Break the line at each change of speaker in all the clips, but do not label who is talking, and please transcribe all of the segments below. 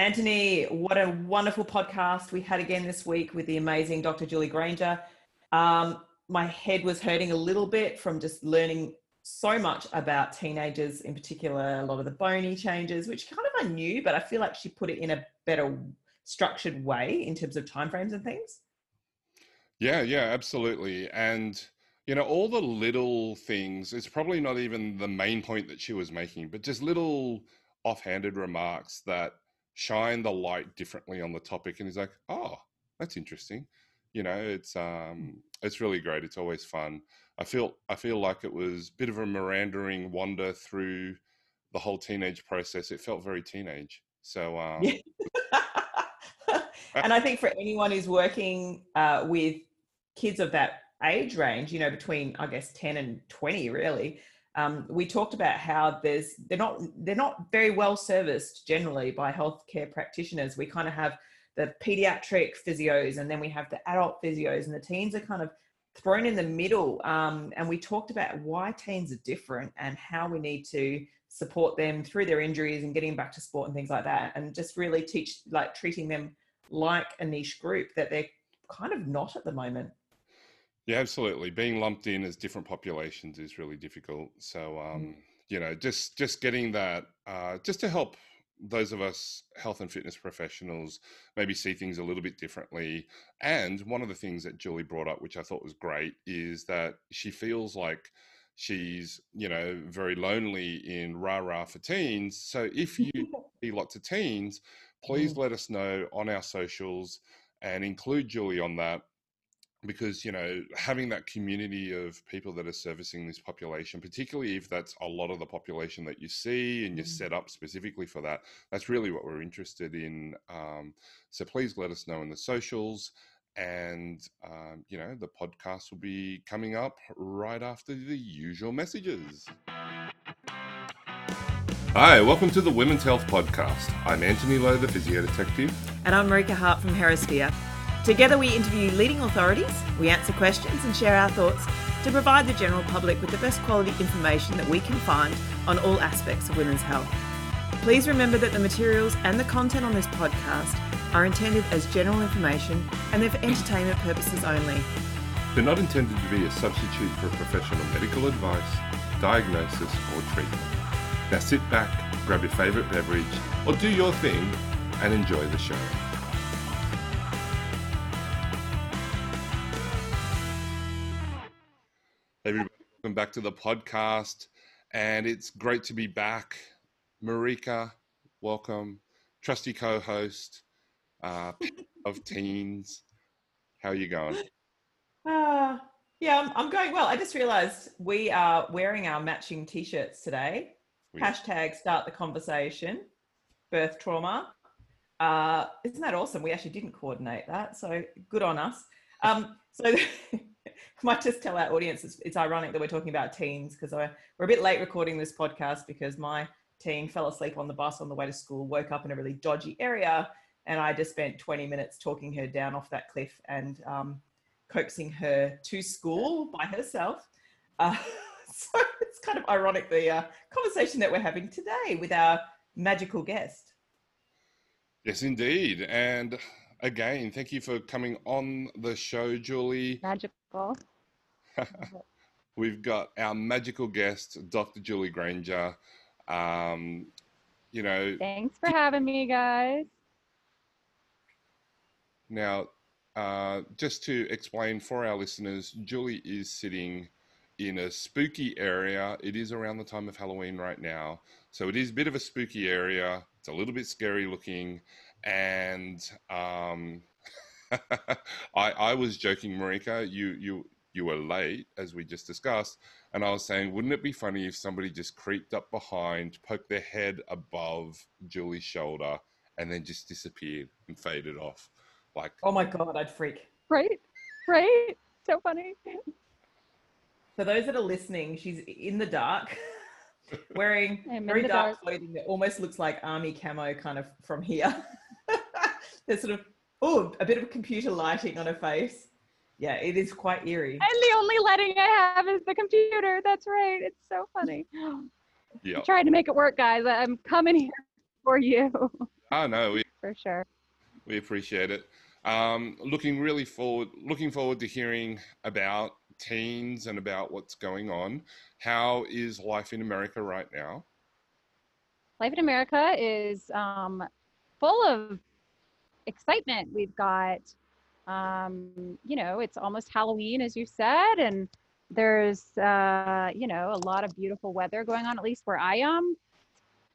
Anthony, what a wonderful podcast we had again this week with the amazing Dr. Julie Granger. Um, my head was hurting a little bit from just learning so much about teenagers in particular, a lot of the bony changes, which kind of I knew, but I feel like she put it in a better structured way in terms of timeframes and things.
Yeah, yeah, absolutely. And you know, all the little things, it's probably not even the main point that she was making, but just little offhanded remarks that shine the light differently on the topic and he's like, oh, that's interesting. You know, it's um it's really great. It's always fun. I feel I feel like it was a bit of a meandering wander through the whole teenage process. It felt very teenage. So um
and I think for anyone who's working uh, with kids of that age range, you know, between I guess 10 and 20 really, um, we talked about how there's they're not they're not very well serviced generally by healthcare practitioners. We kind of have the pediatric physios and then we have the adult physios and the teens are kind of thrown in the middle. Um, and we talked about why teens are different and how we need to support them through their injuries and getting back to sport and things like that and just really teach like treating them like a niche group that they're kind of not at the moment
yeah, absolutely. Being lumped in as different populations is really difficult. So, um, mm. you know, just just getting that, uh, just to help those of us health and fitness professionals maybe see things a little bit differently. And one of the things that Julie brought up, which I thought was great, is that she feels like she's, you know, very lonely in rah rah for teens. So if you see lots of teens, please mm. let us know on our socials and include Julie on that because you know having that community of people that are servicing this population particularly if that's a lot of the population that you see and you're mm-hmm. set up specifically for that that's really what we're interested in um, so please let us know in the socials and um, you know the podcast will be coming up right after the usual messages Hi, welcome to the Women's Health Podcast. I'm Anthony Lowe, the physio detective.
And I'm Marika Hart from Herasphere. Together, we interview leading authorities, we answer questions and share our thoughts to provide the general public with the best quality information that we can find on all aspects of women's health. Please remember that the materials and the content on this podcast are intended as general information and they're for entertainment purposes only.
They're not intended to be a substitute for professional medical advice, diagnosis, or treatment. Now sit back, grab your favourite beverage, or do your thing and enjoy the show. Welcome back to the podcast. And it's great to be back. Marika, welcome. Trusty co host uh, of Teens. How are you going?
Uh, yeah, I'm, I'm going well. I just realized we are wearing our matching t shirts today. We Hashtag start the conversation, birth trauma. Uh, isn't that awesome? We actually didn't coordinate that. So good on us. Um, so might just tell our audience it's, it's ironic that we're talking about teens because we're a bit late recording this podcast because my teen fell asleep on the bus on the way to school, woke up in a really dodgy area, and I just spent 20 minutes talking her down off that cliff and um, coaxing her to school by herself. Uh, so it's kind of ironic the uh, conversation that we're having today with our magical guest.
Yes, indeed. And again, thank you for coming on the show, Julie.
Magical.
We've got our magical guest, Dr. Julie Granger. Um, you know,
thanks for having me, guys.
Now, uh, just to explain for our listeners, Julie is sitting in a spooky area. It is around the time of Halloween right now. So it is a bit of a spooky area. It's a little bit scary looking. And um, I, I was joking, Marika, you, you, you were late, as we just discussed. And I was saying, wouldn't it be funny if somebody just creeped up behind, poked their head above Julie's shoulder, and then just disappeared and faded off? Like,
oh my God, I'd freak.
Right, right. So funny.
For those that are listening, she's in the dark, wearing very dark, dark clothing that almost looks like army camo kind of from here. There's sort of, oh, a bit of computer lighting on her face yeah, it is quite eerie.
And the only lighting I have is the computer. That's right. It's so funny.
Yeah.
Trying to make it work, guys. I'm coming here for you.
Oh no, we
for sure.
We appreciate it. Um, looking really forward, looking forward to hearing about teens and about what's going on. How is life in America right now?
Life in America is um, full of excitement. We've got, um, you know, it's almost Halloween, as you said, and there's, uh, you know, a lot of beautiful weather going on, at least where I am.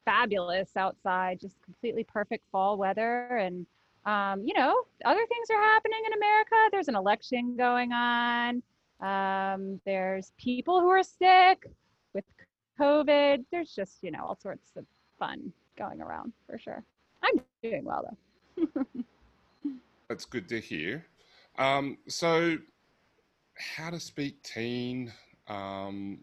Fabulous outside, just completely perfect fall weather. And, um, you know, other things are happening in America. There's an election going on. Um, there's people who are sick with COVID. There's just, you know, all sorts of fun going around for sure. I'm doing well though.
That's good to hear. Um, so, how to speak teen? Um,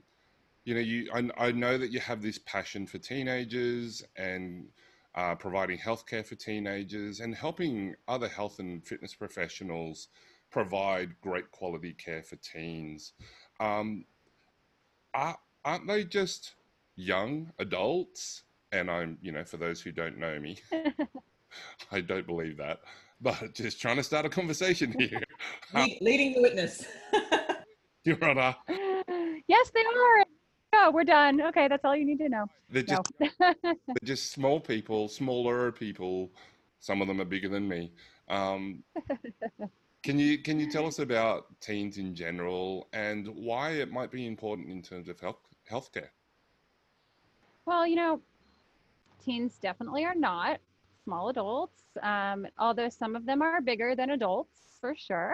you know, you I, I, know that you have this passion for teenagers and uh, providing healthcare for teenagers and helping other health and fitness professionals provide great quality care for teens. Um, are, aren't they just young adults? And I'm, you know, for those who don't know me, I don't believe that, but just trying to start a conversation here.
leading the witness.
Your Honor.
Yes, they are. Oh, we're done. Okay, that's all you need to know.
They're just, no. they're just small people, smaller people. Some of them are bigger than me. Um, can you can you tell us about teens in general and why it might be important in terms of health healthcare?
Well, you know, teens definitely are not small adults, um, although some of them are bigger than adults for sure,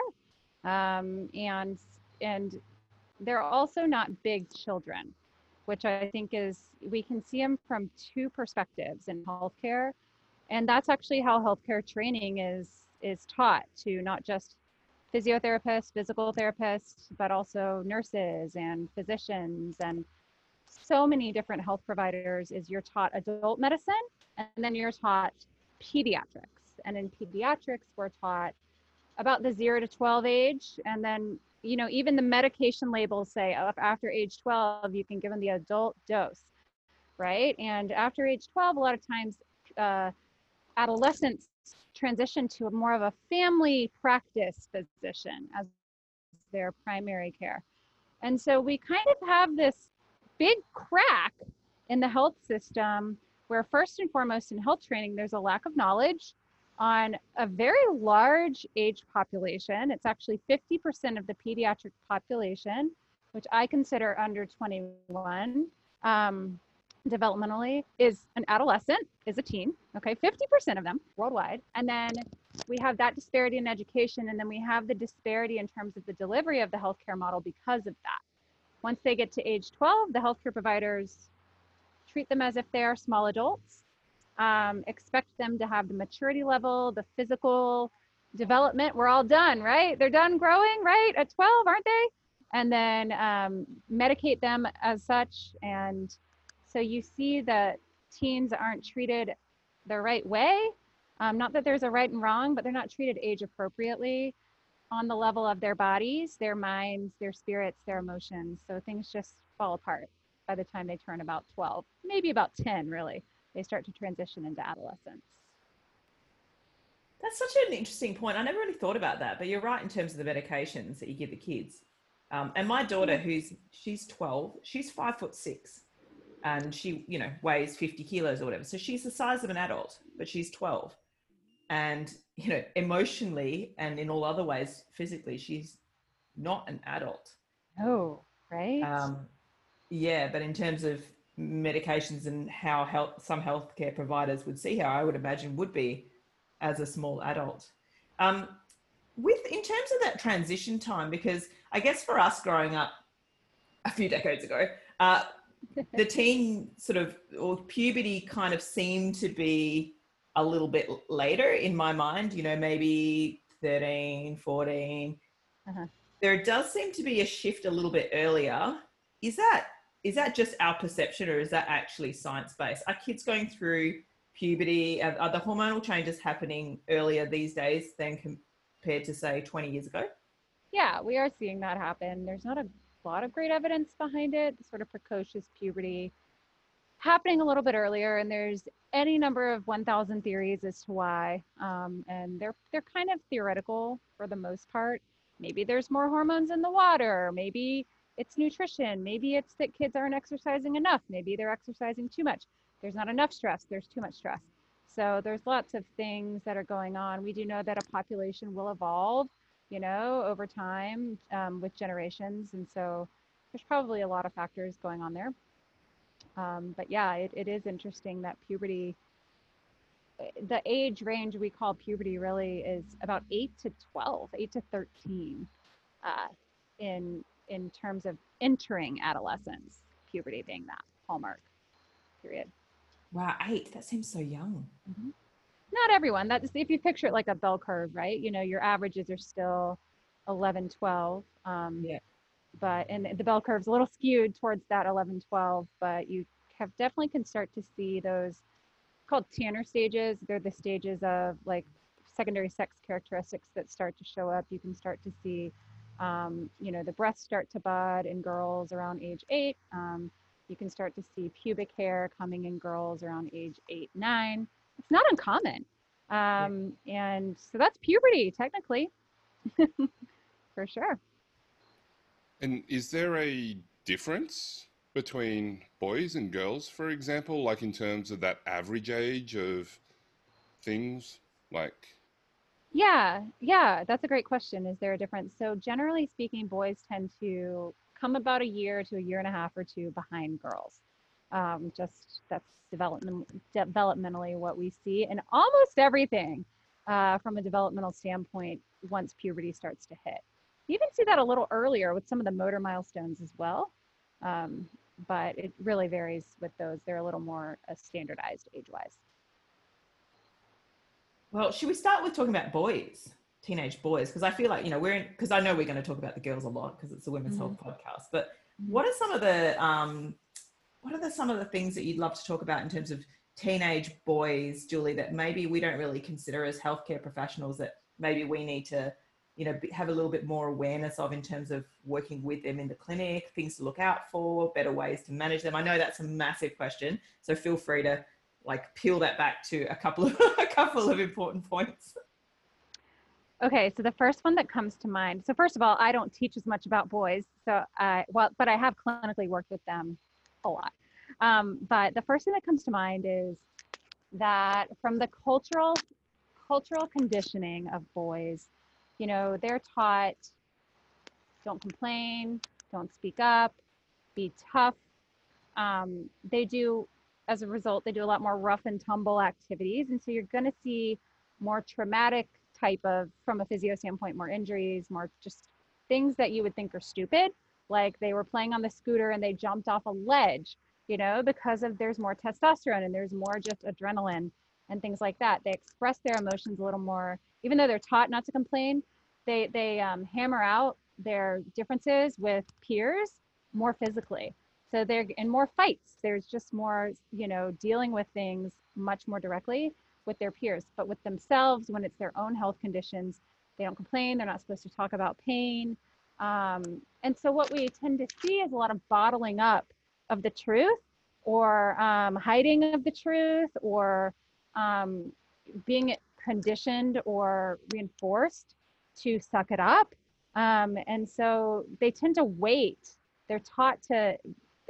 um, and and they're also not big children, which I think is we can see them from two perspectives in healthcare, and that's actually how healthcare training is is taught to not just physiotherapists, physical therapists, but also nurses and physicians and so many different health providers is you're taught adult medicine and then you're taught pediatrics. And in pediatrics, we're taught about the zero to 12 age. And then, you know, even the medication labels say after age 12, you can give them the adult dose, right? And after age 12, a lot of times, uh, adolescents transition to a more of a family practice physician as their primary care. And so we kind of have this big crack in the health system where first and foremost in health training there's a lack of knowledge on a very large age population. It's actually 50% of the pediatric population, which I consider under 21. Um, developmentally is an adolescent, is a teen, okay, 50% of them worldwide. And then we have that disparity in education, and then we have the disparity in terms of the delivery of the healthcare model because of that. Once they get to age 12, the healthcare providers treat them as if they are small adults, um, expect them to have the maturity level, the physical development. We're all done, right? They're done growing, right? At 12, aren't they? And then um, medicate them as such and so you see that teens aren't treated the right way. Um, not that there's a right and wrong, but they're not treated age appropriately on the level of their bodies, their minds, their spirits, their emotions. So things just fall apart by the time they turn about 12, maybe about 10, really. They start to transition into adolescence.
That's such an interesting point. I never really thought about that, but you're right in terms of the medications that you give the kids. Um, and my daughter, who's she's 12, she's five foot six and she, you know, weighs 50 kilos or whatever. So she's the size of an adult, but she's 12. And, you know, emotionally and in all other ways, physically, she's not an adult.
Oh, right.
Um, yeah, but in terms of medications and how health, some healthcare providers would see her, I would imagine would be as a small adult. Um, with in terms of that transition time, because I guess for us growing up a few decades ago, uh, the teen sort of or puberty kind of seemed to be a little bit later in my mind, you know, maybe 13, 14. Uh-huh. There does seem to be a shift a little bit earlier. Is that is that just our perception or is that actually science based? Are kids going through puberty? Are, are the hormonal changes happening earlier these days than compared to say 20 years ago?
Yeah, we are seeing that happen. There's not a lot of great evidence behind it, sort of precocious puberty. happening a little bit earlier, and there's any number of 1,000 theories as to why, um, and they're they're kind of theoretical for the most part. Maybe there's more hormones in the water. Maybe it's nutrition. Maybe it's that kids aren't exercising enough. Maybe they're exercising too much. There's not enough stress. There's too much stress. So there's lots of things that are going on. We do know that a population will evolve, you know, over time um, with generations, and so there's probably a lot of factors going on there. Um, but yeah, it, it is interesting that puberty, the age range we call puberty really is about 8 to 12, 8 to 13 uh, in, in terms of entering adolescence, puberty being that hallmark period.
Wow, eight. That seems so young.
Mm-hmm. Not everyone. That's if you picture it like a bell curve, right? You know, your averages are still 11, 12. Um,
yeah
but and the bell curve's a little skewed towards that 11 12 but you have definitely can start to see those called tanner stages they're the stages of like secondary sex characteristics that start to show up you can start to see um, you know the breasts start to bud in girls around age eight um, you can start to see pubic hair coming in girls around age eight nine. It's not uncommon. Um, and so that's puberty technically. For sure.
And is there a difference between boys and girls, for example, like in terms of that average age of things? Like,
yeah, yeah, that's a great question. Is there a difference? So, generally speaking, boys tend to come about a year to a year and a half or two behind girls. Um, just that's development, developmentally what we see in almost everything uh, from a developmental standpoint once puberty starts to hit. You even see that a little earlier with some of the motor milestones as well. Um, but it really varies with those. They're a little more uh, standardized age-wise.
Well, should we start with talking about boys, teenage boys? Because I feel like, you know, we're in, because I know we're going to talk about the girls a lot because it's a women's mm-hmm. health podcast. But mm-hmm. what are some of the, um, what are the, some of the things that you'd love to talk about in terms of teenage boys, Julie, that maybe we don't really consider as healthcare professionals that maybe we need to you know have a little bit more awareness of in terms of working with them in the clinic things to look out for better ways to manage them i know that's a massive question so feel free to like peel that back to a couple of a couple of important points
okay so the first one that comes to mind so first of all i don't teach as much about boys so i well but i have clinically worked with them a lot um, but the first thing that comes to mind is that from the cultural cultural conditioning of boys you know, they're taught don't complain, don't speak up, be tough. Um, they do, as a result, they do a lot more rough and tumble activities. And so you're going to see more traumatic type of, from a physio standpoint, more injuries, more just things that you would think are stupid. Like they were playing on the scooter and they jumped off a ledge, you know, because of there's more testosterone and there's more just adrenaline and things like that. They express their emotions a little more even though they're taught not to complain, they they um, hammer out their differences with peers more physically. So they're in more fights. There's just more, you know, dealing with things much more directly with their peers. But with themselves, when it's their own health conditions, they don't complain. They're not supposed to talk about pain. Um, and so what we tend to see is a lot of bottling up of the truth or um, hiding of the truth or um, being conditioned or reinforced to suck it up. Um, and so they tend to wait. They're taught to,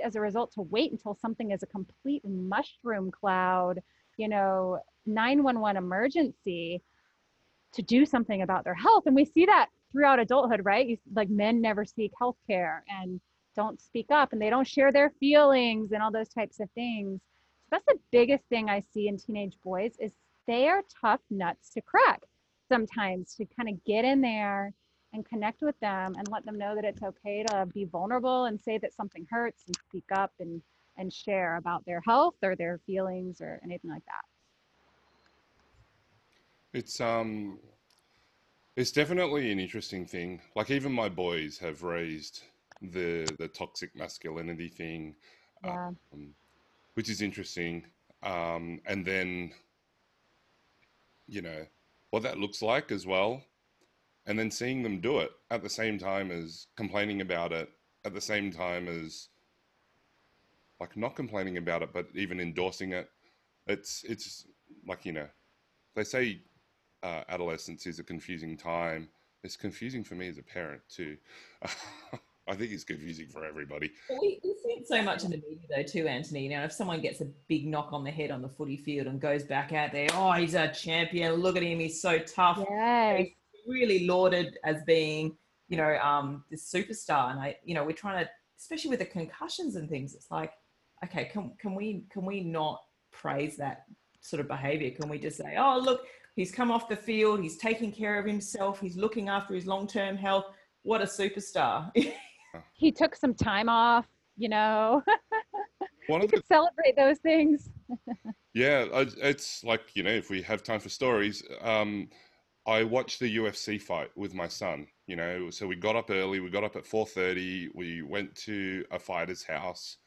as a result, to wait until something is a complete mushroom cloud, you know, 911 emergency to do something about their health. And we see that throughout adulthood, right? You, like men never seek health care and don't speak up and they don't share their feelings and all those types of things. So that's the biggest thing I see in teenage boys is they are tough nuts to crack sometimes to kind of get in there and connect with them and let them know that it's okay to be vulnerable and say that something hurts and speak up and and share about their health or their feelings or anything like that
it's um it's definitely an interesting thing like even my boys have raised the the toxic masculinity thing
yeah.
um, which is interesting um and then you know, what that looks like as well. And then seeing them do it at the same time as complaining about it, at the same time as like not complaining about it, but even endorsing it. It's it's like you know, they say uh, adolescence is a confusing time. It's confusing for me as a parent too. I think it's confusing for everybody.
We, we see it so much in the media though too, Anthony. Now, if someone gets a big knock on the head on the footy field and goes back out there, oh, he's a champion. Look at him, he's so tough.
Yes.
He's really lauded as being, you know, um, this superstar. And I, you know, we're trying to, especially with the concussions and things. It's like, okay, can can we can we not praise that sort of behavior? Can we just say, oh, look, he's come off the field, he's taking care of himself, he's looking after his long term health. What a superstar!
he took some time off, you know.
One
you
of the
could celebrate those things.
Yeah, it's like you know, if we have time for stories, um, I watched the UFC fight with my son. You know, so we got up early. We got up at four thirty. We went to a fighter's house.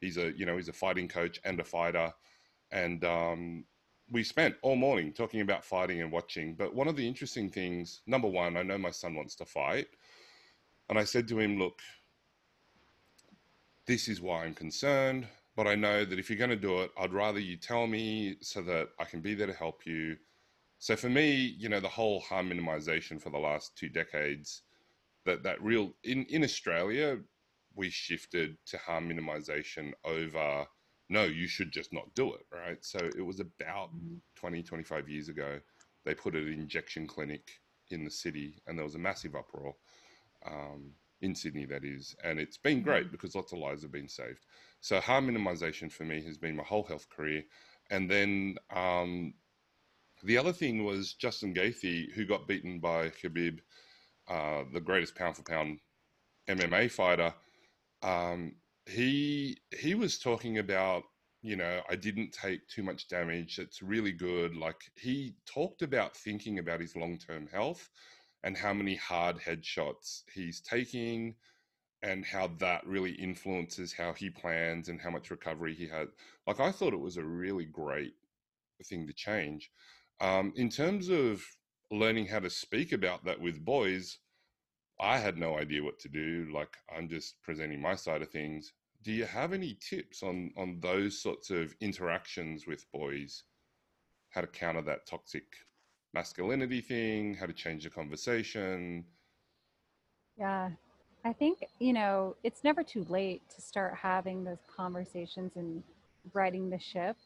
He's a you know he's a fighting coach and a fighter, and um, we spent all morning talking about fighting and watching. But one of the interesting things, number one, I know my son wants to fight, and I said to him, look, this is why I'm concerned but I know that if you're going to do it, I'd rather you tell me so that I can be there to help you. So for me, you know, the whole harm minimization for the last two decades, that that real in in Australia, we shifted to harm minimization over no, you should just not do it, right? So it was about 20, 25 years ago, they put an injection clinic in the city, and there was a massive uproar um, in Sydney, that is, and it's been great because lots of lives have been saved. So harm minimization for me has been my whole health career. And then um, the other thing was Justin Gaethje, who got beaten by Khabib, uh, the greatest pound for pound MMA fighter. Um, he he was talking about you know I didn't take too much damage. It's really good. Like he talked about thinking about his long term health and how many hard headshots he's taking and how that really influences how he plans and how much recovery he had. Like I thought it was a really great thing to change. Um, in terms of learning how to speak about that with boys, I had no idea what to do. Like I'm just presenting my side of things. Do you have any tips on on those sorts of interactions with boys? How to counter that toxic masculinity thing? How to change the conversation?
Yeah. I think, you know, it's never too late to start having those conversations and righting the ship.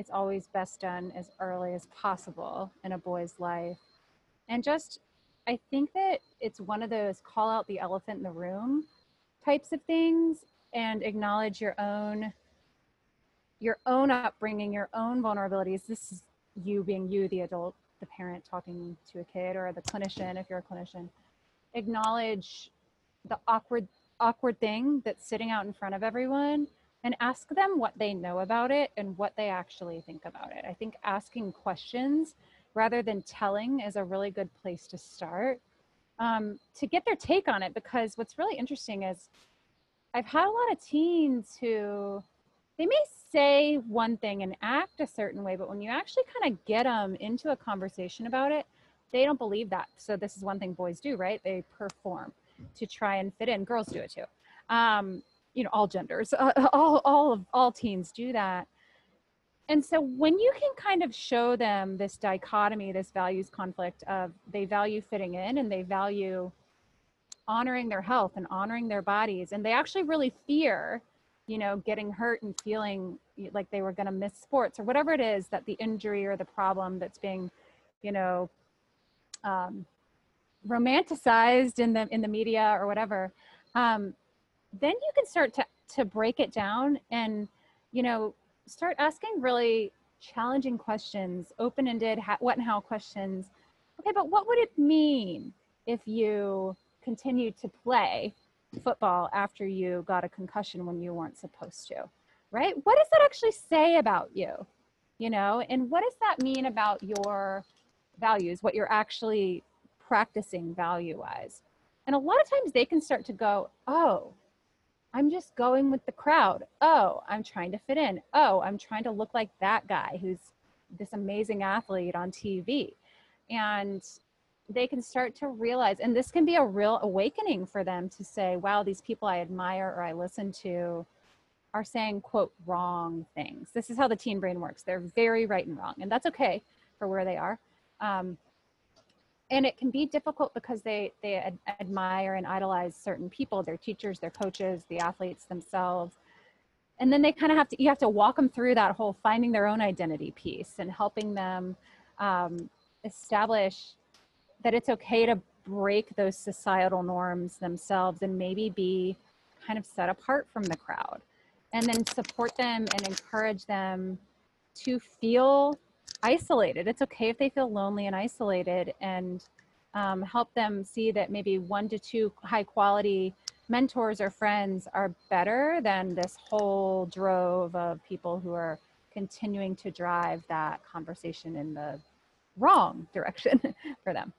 It's always best done as early as possible in a boy's life. And just, I think that it's one of those call out the elephant in the room types of things and acknowledge your own your own upbringing your own vulnerabilities this is you being you the adult the parent talking to a kid or the clinician if you're a clinician acknowledge the awkward awkward thing that's sitting out in front of everyone and ask them what they know about it and what they actually think about it. I think asking questions rather than telling is a really good place to start um, to get their take on it because what's really interesting is I've had a lot of teens who they may say one thing and act a certain way, but when you actually kind of get them into a conversation about it, they don't believe that. So this is one thing boys do, right? They perform to try and fit in. Girls do it too. Um, you know, all genders, uh, all all of all teens do that. And so when you can kind of show them this dichotomy, this values conflict of they value fitting in and they value honoring their health and honoring their bodies, and they actually really fear, you know, getting hurt and feeling like they were going to miss sports or whatever it is that the injury or the problem that's being, you know, um, romanticized in the in the media or whatever um, then you can start to to break it down and you know start asking really challenging questions open-ended ha- what and how questions. Okay but what would it mean if you continued to play football after you got a concussion when you weren't supposed to right? What does that actually say about you you know? And what does that mean about your values what you're actually practicing value wise. And a lot of times they can start to go, oh, I'm just going with the crowd. Oh, I'm trying to fit in. Oh, I'm trying to look like that guy who's this amazing athlete on TV. And they can start to realize, and this can be a real awakening for them to say, wow, these people I admire or I listen to, are saying quote wrong things this is how the teen brain works they're very right and wrong and that's okay for where they are um, and it can be difficult because they they ad- admire and idolize certain people their teachers their coaches the athletes themselves. And then they kind of have to you have to walk them through that whole finding their own identity piece and helping them um, establish that it's okay to break those societal norms themselves and maybe be kind of set apart from the crowd. And then support them and encourage them to feel isolated. It's okay if they feel lonely and isolated and um, help them see that maybe one to two high quality mentors or friends are better than this whole drove of people who are continuing to drive that conversation in the wrong direction for them.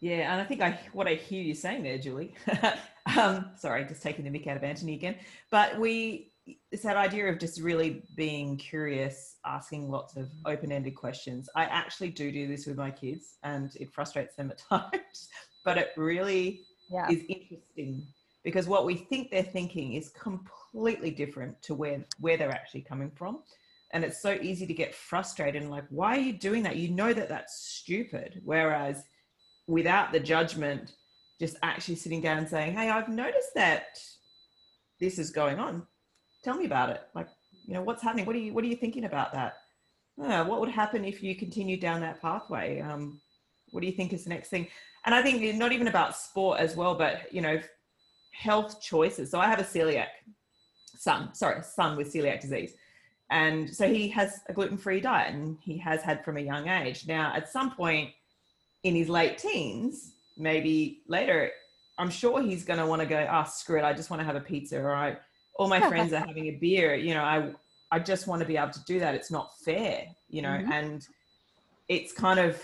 Yeah, and I think I what I hear you saying there, Julie. um, sorry, just taking the mic out of Anthony again. But we it's that idea of just really being curious, asking lots of mm-hmm. open-ended questions. I actually do do this with my kids, and it frustrates them at times. but it really yeah. is interesting because what we think they're thinking is completely different to where where they're actually coming from and it's so easy to get frustrated and like why are you doing that you know that that's stupid whereas without the judgment, just actually sitting down and saying, Hey, I've noticed that this is going on. Tell me about it. Like, you know, what's happening? What are you, what are you thinking about that? Oh, what would happen if you continue down that pathway? Um, what do you think is the next thing? And I think not even about sport as well, but you know, health choices. So I have a celiac son, sorry, son with celiac disease. And so he has a gluten-free diet and he has had from a young age. Now, at some point, in his late teens, maybe later, I'm sure he's going to want to go, oh, screw it. I just want to have a pizza. I, all my friends are having a beer. You know, I, I just want to be able to do that. It's not fair, you know, mm-hmm. and it's kind of,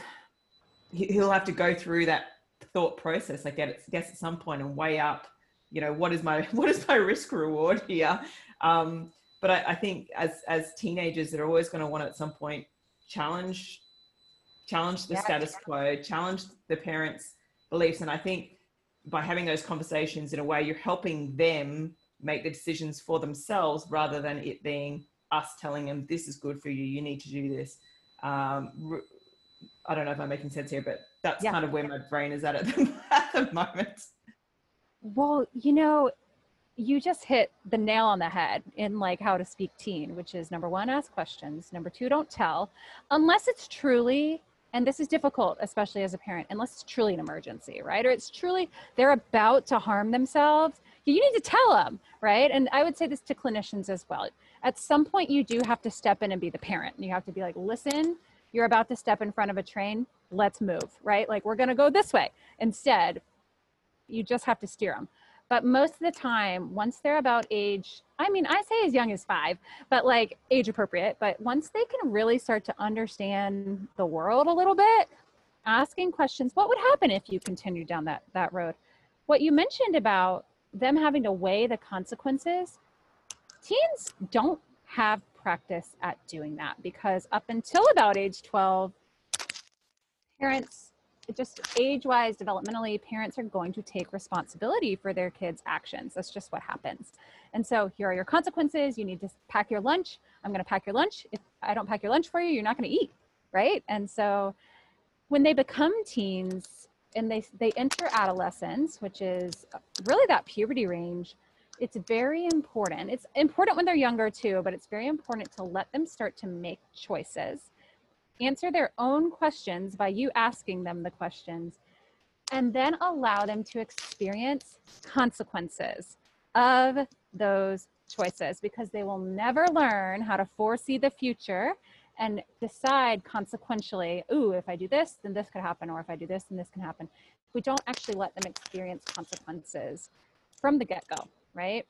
he'll have to go through that thought process, I guess, guess at some point and weigh up, you know, what is my, what is my risk reward here? Um, but I, I think as, as teenagers, they're always going to want to at some point challenge challenge the yeah. status quo, challenge the parents' beliefs. And I think by having those conversations in a way, you're helping them make the decisions for themselves rather than it being us telling them, this is good for you, you need to do this. Um, I don't know if I'm making sense here, but that's yeah. kind of where my brain is at at the, at the moment.
Well, you know, you just hit the nail on the head in like how to speak teen, which is number one, ask questions. Number two, don't tell, unless it's truly and this is difficult especially as a parent unless it's truly an emergency right or it's truly they're about to harm themselves you need to tell them right? And i would say this to clinicians as well. At some point you do have to step in and be the parent. And you have to be like listen you're about to step in front of a train. Let's move right? Like we're going to go this way. Instead you just have to steer them but most of the time, once they're about age, I mean, I say as young as five, but like age appropriate, but once they can really start to understand the world a little bit, asking questions, what would happen if you continue down that, that road? What you mentioned about them having to weigh the consequences, teens don't have practice at doing that because up until about age 12, parents just age wise, developmentally, parents are going to take responsibility for their kids' actions. That's just what happens. And so here are your consequences. You need to pack your lunch. I'm going to pack your lunch. If I don't pack your lunch for you, you're not going to eat. Right. And so when they become teens and they, they enter adolescence, which is really that puberty range, it's very important. It's important when they're younger too, but it's very important to let them start to make choices answer their own questions by you asking them the questions, and then allow them to experience consequences of those choices because they will never learn how to foresee the future and decide consequentially, ooh, if I do this, then this could happen, or if I do this, then this can happen. We don't actually let them experience consequences from the get go, right?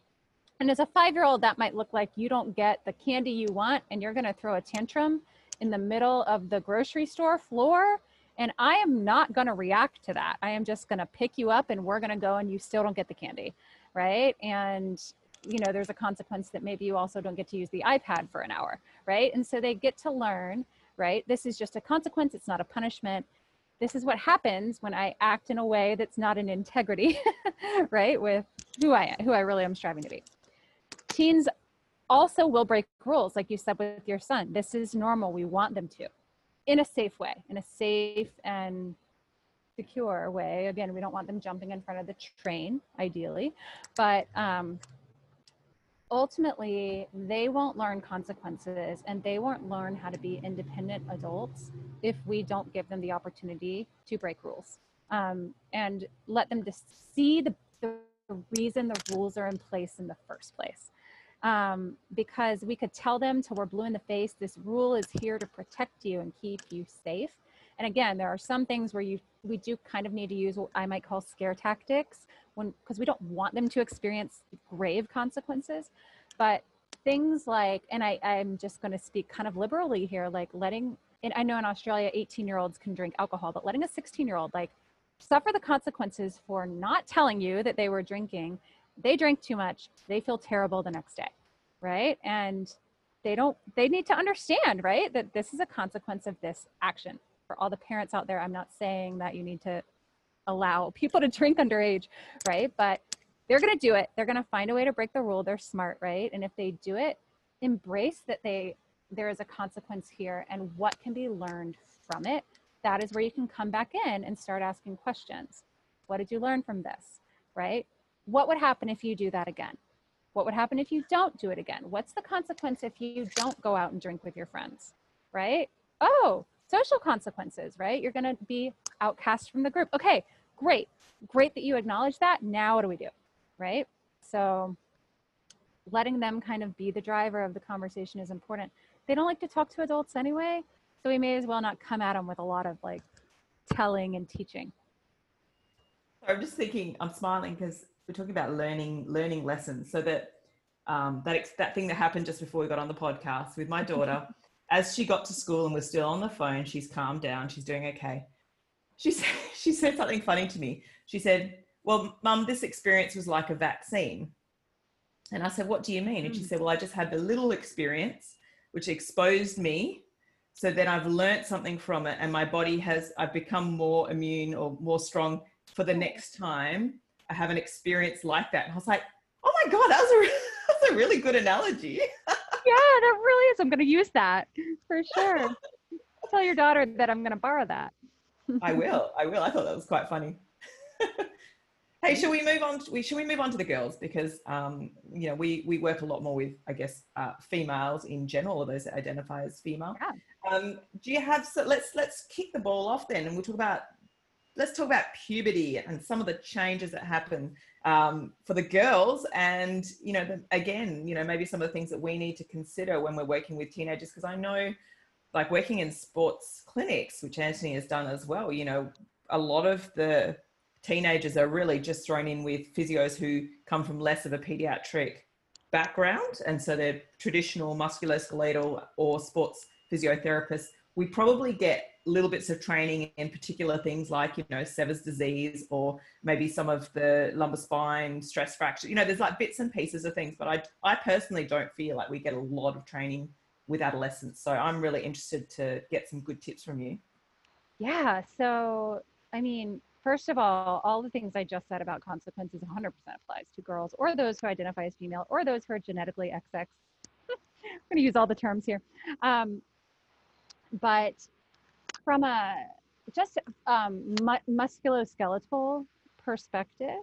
And as a five year old, that might look like you don't get the candy you want and you're going to throw a tantrum in the middle of the grocery store floor. And I am not going to react to that. I am just going to pick you up and we're going to go and you still don't get the candy. Right. And, you know, there's a consequence that maybe you also don't get to use the iPad for an hour. Right. And so they get to learn, right? This is just a consequence. It's not a punishment. This is what happens when I act in a way that's not in integrity, right? With who I am, who I really am striving to be. teens also will break rules, like you said with your son. This is normal. We want them to, in a safe way, in a safe and secure way. Again, we don't want them jumping in front of the train, ideally, but um, ultimately, they won't learn consequences and they won't learn how to be independent adults if we don't give them the opportunity to break rules um, and let them just see the, the reason the rules are in place in the first place. Um, because we could tell them till we're blue in the face, this rule is here to protect you and keep you safe. And again, there are some things where you we do kind of need to use what I might call scare tactics when because we don't want them to experience grave consequences. But things like, and I, I'm just going to speak kind of liberally here, like letting, and I know in Australia, 18 year olds can drink alcohol, but letting a 16 year old like suffer the consequences for not telling you that they were drinking, they drink too much, they feel terrible the next day, right? And they don't, they need to understand, right, that this is a consequence of this action for all the parents out there, I'm not saying that you need to allow people to drink underage, right? But they're going to do it. They're going to find a way to break the rule. They're smart, right? And if they do it, embrace that they there is a consequence here and what can be learned from it. That is where you can come back in and start asking questions. What did you learn from this? Right? What would happen if you do that again? What would happen if you don't do it again? What's the consequence if you don't go out and drink with your friends? Right? Oh, social consequences, right? You're going to be outcast from the group. Okay, great. Great that you acknowledge that. Now, what do we do? Right? So, letting them kind of be the driver of the conversation is important. They don't like to talk to adults anyway, so we may as well not come at them with a lot of like telling and teaching.
I'm just thinking, I'm smiling because we're talking about learning learning lessons. So that um, that that thing that happened just before we got on the podcast with my daughter, as she got to school and was still on the phone, she's calmed down. She's doing okay. She said, she said something funny to me. She said, well, mum, this experience was like a vaccine. And I said, what do you mean? And she hmm. said, well, I just had the little experience which exposed me. So then I've learned something from it and my body has, I've become more immune or more strong for the next time I have an experience like that. And I was like, oh my God, that was a, that was a really good analogy.
yeah, that really is. I'm going to use that for sure. Tell your daughter that I'm going to borrow that.
I will. I will. I thought that was quite funny. hey, should we move on? To, we should we move on to the girls because um, you know we we work a lot more with I guess uh, females in general, or those that identify as female. Yeah. Um, do you have? So let's let's kick the ball off then, and we'll talk about let's talk about puberty and some of the changes that happen um, for the girls and you know the, again you know maybe some of the things that we need to consider when we're working with teenagers because i know like working in sports clinics which anthony has done as well you know a lot of the teenagers are really just thrown in with physios who come from less of a pediatric background. And so they're traditional musculoskeletal or sports physiotherapists. We probably get little bits of training in particular things like you know Sever's disease or maybe some of the lumbar spine stress fracture. You know there's like bits and pieces of things but i i personally don't feel like we get a lot of training with adolescents so i'm really interested to get some good tips from you.
Yeah so i mean first of all all the things i just said about consequences 100% applies to girls or those who identify as female or those who are genetically xx i'm going to use all the terms here. Um, but from a just um, mu- musculoskeletal perspective,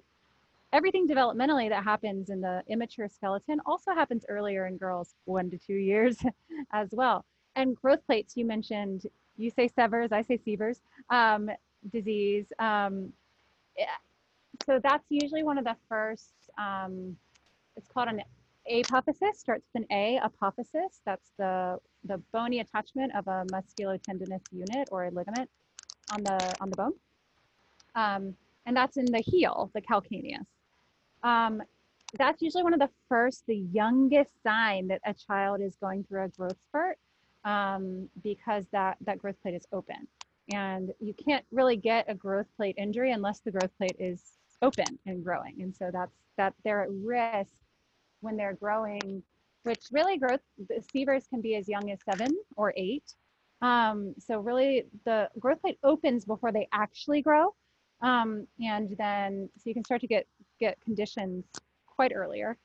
everything developmentally that happens in the immature skeleton also happens earlier in girls, one to two years as well. And growth plates, you mentioned, you say Severs, I say Severs um, disease. Um, yeah. So that's usually one of the first, um, it's called an apophysis, starts with an A, apophysis. That's the the bony attachment of a musculotendinous unit or a ligament on the on the bone. Um, and that's in the heel, the calcaneus. Um, that's usually one of the first, the youngest sign that a child is going through a growth spurt um, because that, that growth plate is open. And you can't really get a growth plate injury unless the growth plate is open and growing. And so that's that they're at risk when they're growing which really growth the Severs can be as young as seven or eight. Um, so really the growth plate opens before they actually grow. Um, and then so you can start to get get conditions quite earlier.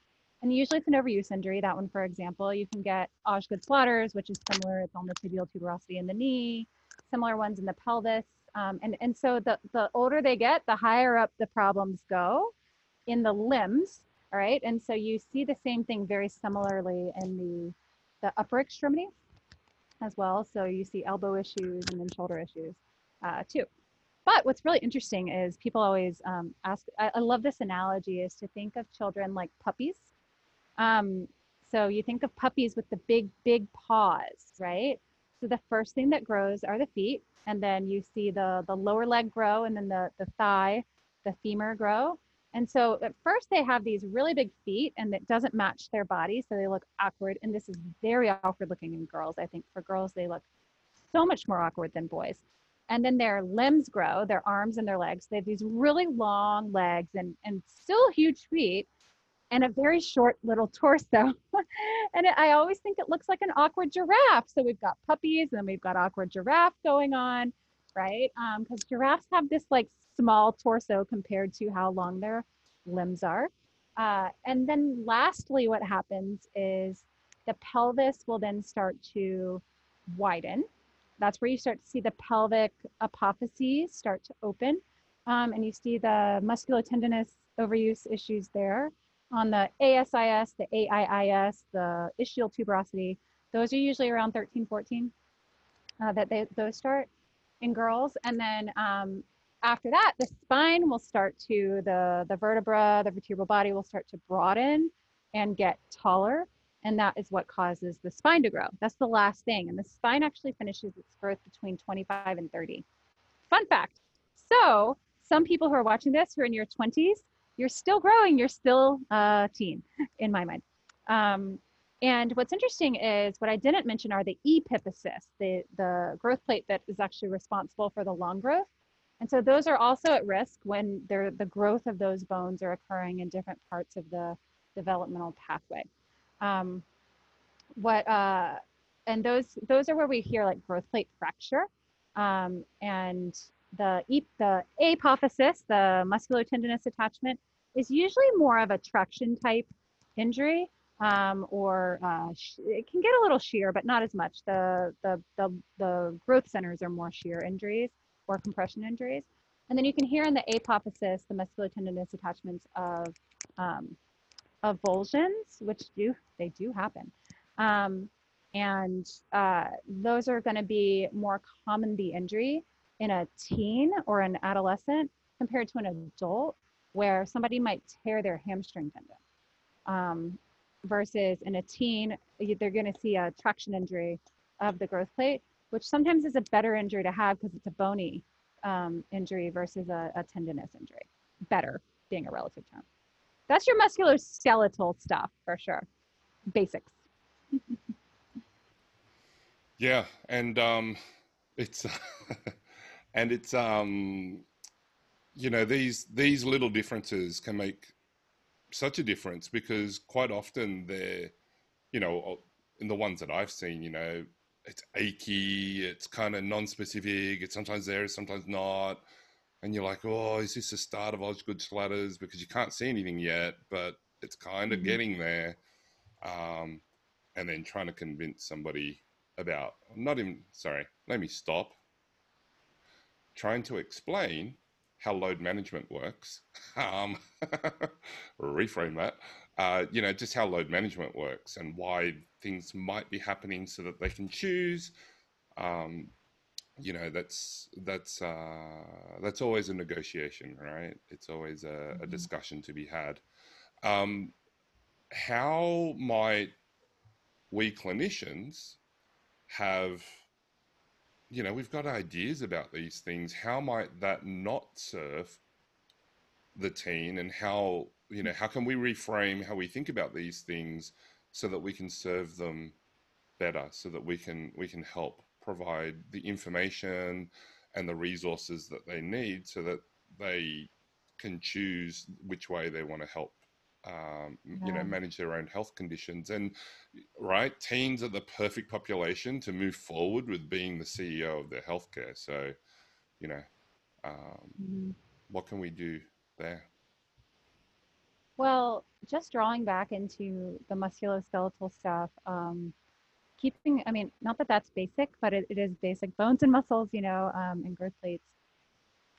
And usually it's an overuse injury. That one, for example, you can get Osgood-Schlatters, which is similar. It's on the tibial tuberosity in the knee, similar ones in the pelvis. Um, and, and so the, the older they get, the higher up the problems go in the limbs. All right. And so you see the same thing very similarly in the, the upper extremity as well. So you see elbow issues and then shoulder issues uh, too. But what's really interesting is people always um, ask, I, I, love this analogy, is to think of children like puppies. Um, so you think of puppies with the big, big paws, right? So the first thing that grows are the feet, and then you see the, the lower leg grow, and then the, the thigh, the femur grow. And so at first they have these really big feet and it doesn't match their body. So they look awkward. And this is very awkward looking in girls. I think for girls, they look so much more awkward than boys. And then their limbs grow, their arms and their legs. They have these really long legs and, and still huge feet and a very short little torso. and it, I always think it looks like an awkward giraffe. So we've got puppies and we've got awkward giraffe going on, right? Because um, giraffes have this like small torso compared to how long their limbs are. Uh, and then lastly, what happens is the pelvis will then start to widen. That's where you start to see the pelvic apophyses start to open. Um, and you see the musculotendinous overuse issues there. On the ASIS, the AIIS, the ischial tuberosity, those are usually around 13, 14 uh, that they, those start in girls. And then um, after that, the spine will start to, the, the vertebra, the vertebral body will start to broaden and get taller. And that is what causes the spine to grow. That's the last thing. And the spine actually finishes its growth between 25 and 30. Fun fact. So some people who are watching this who are in your 20s, you're still growing, you're still a teen in my mind. Um, and what's interesting is what I didn't mention are the epiphysis, the, the growth plate that is actually responsible for the long growth. And so those are also at risk when the growth of those bones are occurring in different parts of the developmental pathway. Um, what uh, and those those are where we hear like growth plate fracture, um, and the the apophysis, the musculotendinous attachment, is usually more of a traction type injury, um, or uh, it can get a little shear, but not as much. The, the the the growth centers are more shear injuries or compression injuries. And then you can hear in the apophysis the musculotendinous attachments of, um, avulsions, which do, they do happen. Um, and uh, those are going to be more common the injury in a teen or an adolescent compared to an adult where somebody might tear their hamstring tendon. Um, versus in a teen, they're going to see a traction injury of the growth plate which sometimes is a better injury to have because it's a bony um, injury versus a, a, tendinous injury. Better being a relative term. That's your musculoskeletal stuff for sure. Basics.
yeah, and um, it's and it's um, you know these these little differences can make such a difference because quite often they're you know in the ones that I've seen, you know, it's achy, it's kind of non-specific, it's sometimes there, sometimes not. And you're like, oh, is this the start of Osgood-Schlatters? Because you can't see anything yet, but it's kind of mm-hmm. getting there. Um, and then trying to convince somebody about, not even, sorry, let me stop. Trying to explain how load management works. Um, reframe that uh, you know, just how load management works and why things might be happening so that they can choose. Um, you know, that's that's uh, that's always a negotiation, right? It's always a, mm-hmm. a discussion to be had. Um, how might we clinicians have you know we've got ideas about these things how might that not serve the teen and how you know how can we reframe how we think about these things so that we can serve them better so that we can we can help provide the information and the resources that they need so that they can choose which way they want to help um, yeah. you know manage their own health conditions and right teens are the perfect population to move forward with being the ceo of their healthcare so you know um, mm-hmm. what can we do there
Well, just drawing back into the musculoskeletal stuff, um, keeping, I mean, not that that's basic, but it, it is basic bones and muscles, you know, um, and growth plates.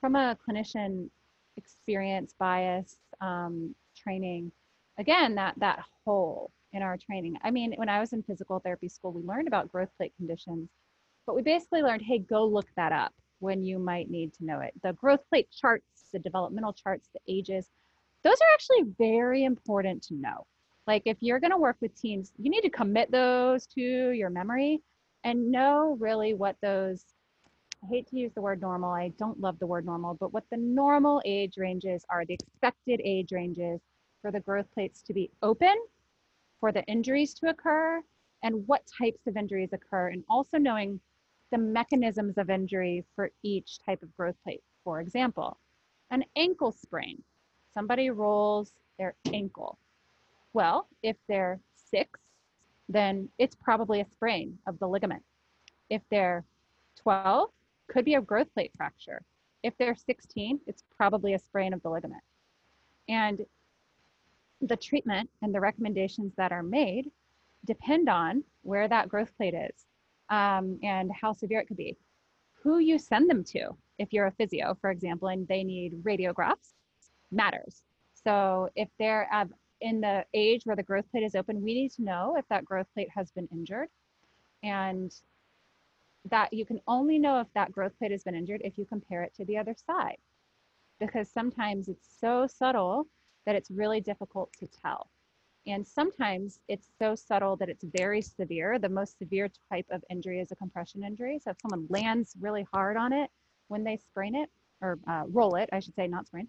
From a clinician experience, bias, um, training, again, that, that whole in our training. I mean, when I was in physical therapy school, we learned about growth plate conditions, but we basically learned, hey, go look that up when you might need to know it. The growth plate charts, the developmental charts, the ages, those are actually very important to know. Like if you're going to work with teens, you need to commit those to your memory and know really what those I hate to use the word normal. I don't love the word normal, but what the normal age ranges are, the expected age ranges for the growth plates to be open, for the injuries to occur, and what types of injuries occur, and also knowing the mechanisms of injury for each type of growth plate. For example, an ankle sprain. Somebody rolls their ankle. Well, if they're six, then it's probably a sprain of the ligament. If they're 12, could be a growth plate fracture. If they're 16, it's probably a sprain of the ligament. And the treatment and the recommendations that are made depend on where that growth plate is um, and how severe it could be. Who you send them to, if you're a physio, for example, and they need radiographs, matters. So if they're in the age where the growth plate is open, we need to know if that growth plate has been injured. And that you can only know if that growth plate has been injured if you compare it to the other side. Because sometimes it's so subtle that it's really difficult to tell. And sometimes it's so subtle that it's very severe. The most severe type of injury is a compression injury. So if someone lands really hard on it when they sprain it, or uh, roll it, I should say, not sprain.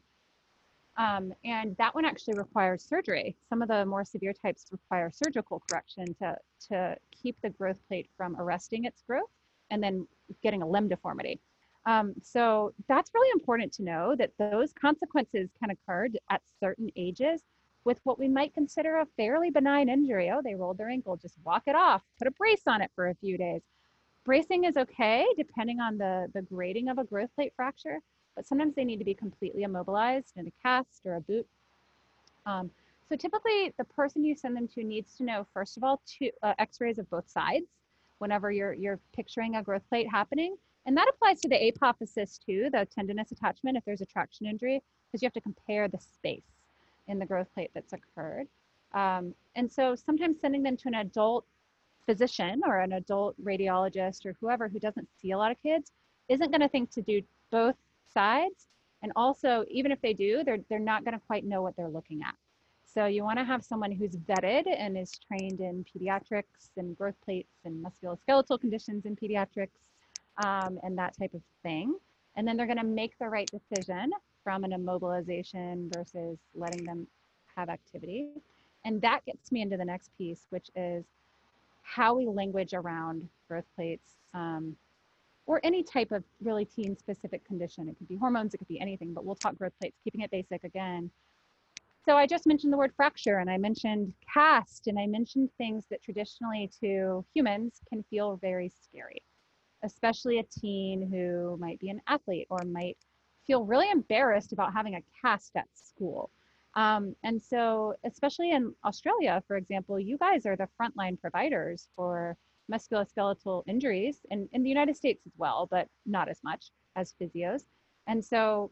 Um, and that one actually requires surgery. Some of the more severe types require surgical correction to, to keep the growth plate from arresting its growth and then getting a limb deformity. Um, so that's really important to know that those consequences can occur at certain ages with what we might consider a fairly benign injury. Oh, they rolled their ankle, just walk it off, put a brace on it for a few days. Bracing is okay depending on the, the grading of a growth plate fracture, but sometimes they need to be completely immobilized in a cast or a boot. Um, so typically the person you send them to needs to know, first of all, two uh, x-rays of both sides whenever you're, you're picturing a growth plate happening. And that applies to the apophysis too, the tendinous attachment if there's a traction injury, because you have to compare the space in the growth plate that's occurred. Um, and so sometimes sending them to an adult physician or an adult radiologist or whoever who doesn't see a lot of kids isn't going to think to do both sides. And also, even if they do, they're, they're not going to quite know what they're looking at. So you want to have someone who's vetted and is trained in pediatrics and growth plates and musculoskeletal conditions in pediatrics um, and that type of thing. And then they're going to make the right decision from an immobilization versus letting them have activity. And that gets me into the next piece, which is how we language around growth plates um, or any type of really teen specific condition. It could be hormones, it could be anything, but we'll talk growth plates, keeping it basic again. So I just mentioned the word fracture and I mentioned cast and I mentioned things that traditionally to humans can feel very scary, especially a teen who might be an athlete or might feel really embarrassed about having a cast at school. Um, and so, especially in Australia, for example, you guys are the frontline providers for musculoskeletal injuries, and in the United States as well, but not as much as physios. And so,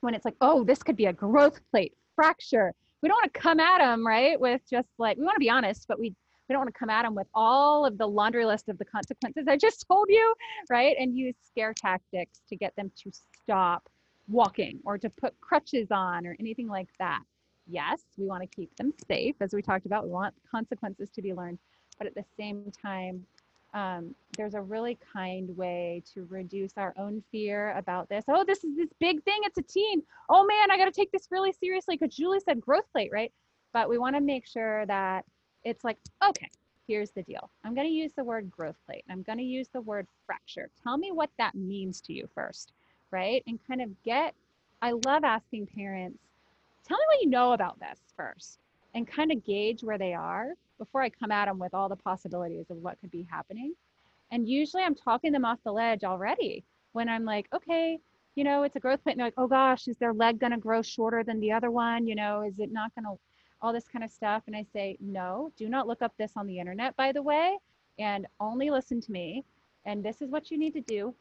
when it's like, oh, this could be a growth plate fracture. We don't want to come at them, right? With just like, we want to be honest, but we, we don't want to come at them with all of the laundry list of the consequences I just told you, right? And use scare tactics to get them to stop walking or to put crutches on or anything like that. Yes, we want to keep them safe, as we talked about. We want consequences to be learned, but at the same time, um, there's a really kind way to reduce our own fear about this. Oh, this is this big thing. It's a teen. Oh man, I got to take this really seriously because Julie said growth plate, right? But we want to make sure that it's like, okay, here's the deal. I'm going to use the word growth plate. And I'm going to use the word fracture. Tell me what that means to you first, right? And kind of get, I love asking parents, tell me what you know about this first and kind of gauge where they are before I come at them with all the possibilities of what could be happening. And usually I'm talking them off the ledge already when I'm like, okay, you know, it's a growth plate. And they're like, oh gosh, is their leg going to grow shorter than the other one? You know, is it not going to, all this kind of stuff. And I say, no, do not look up this on the internet, by the way, and only listen to me. And this is what you need to do.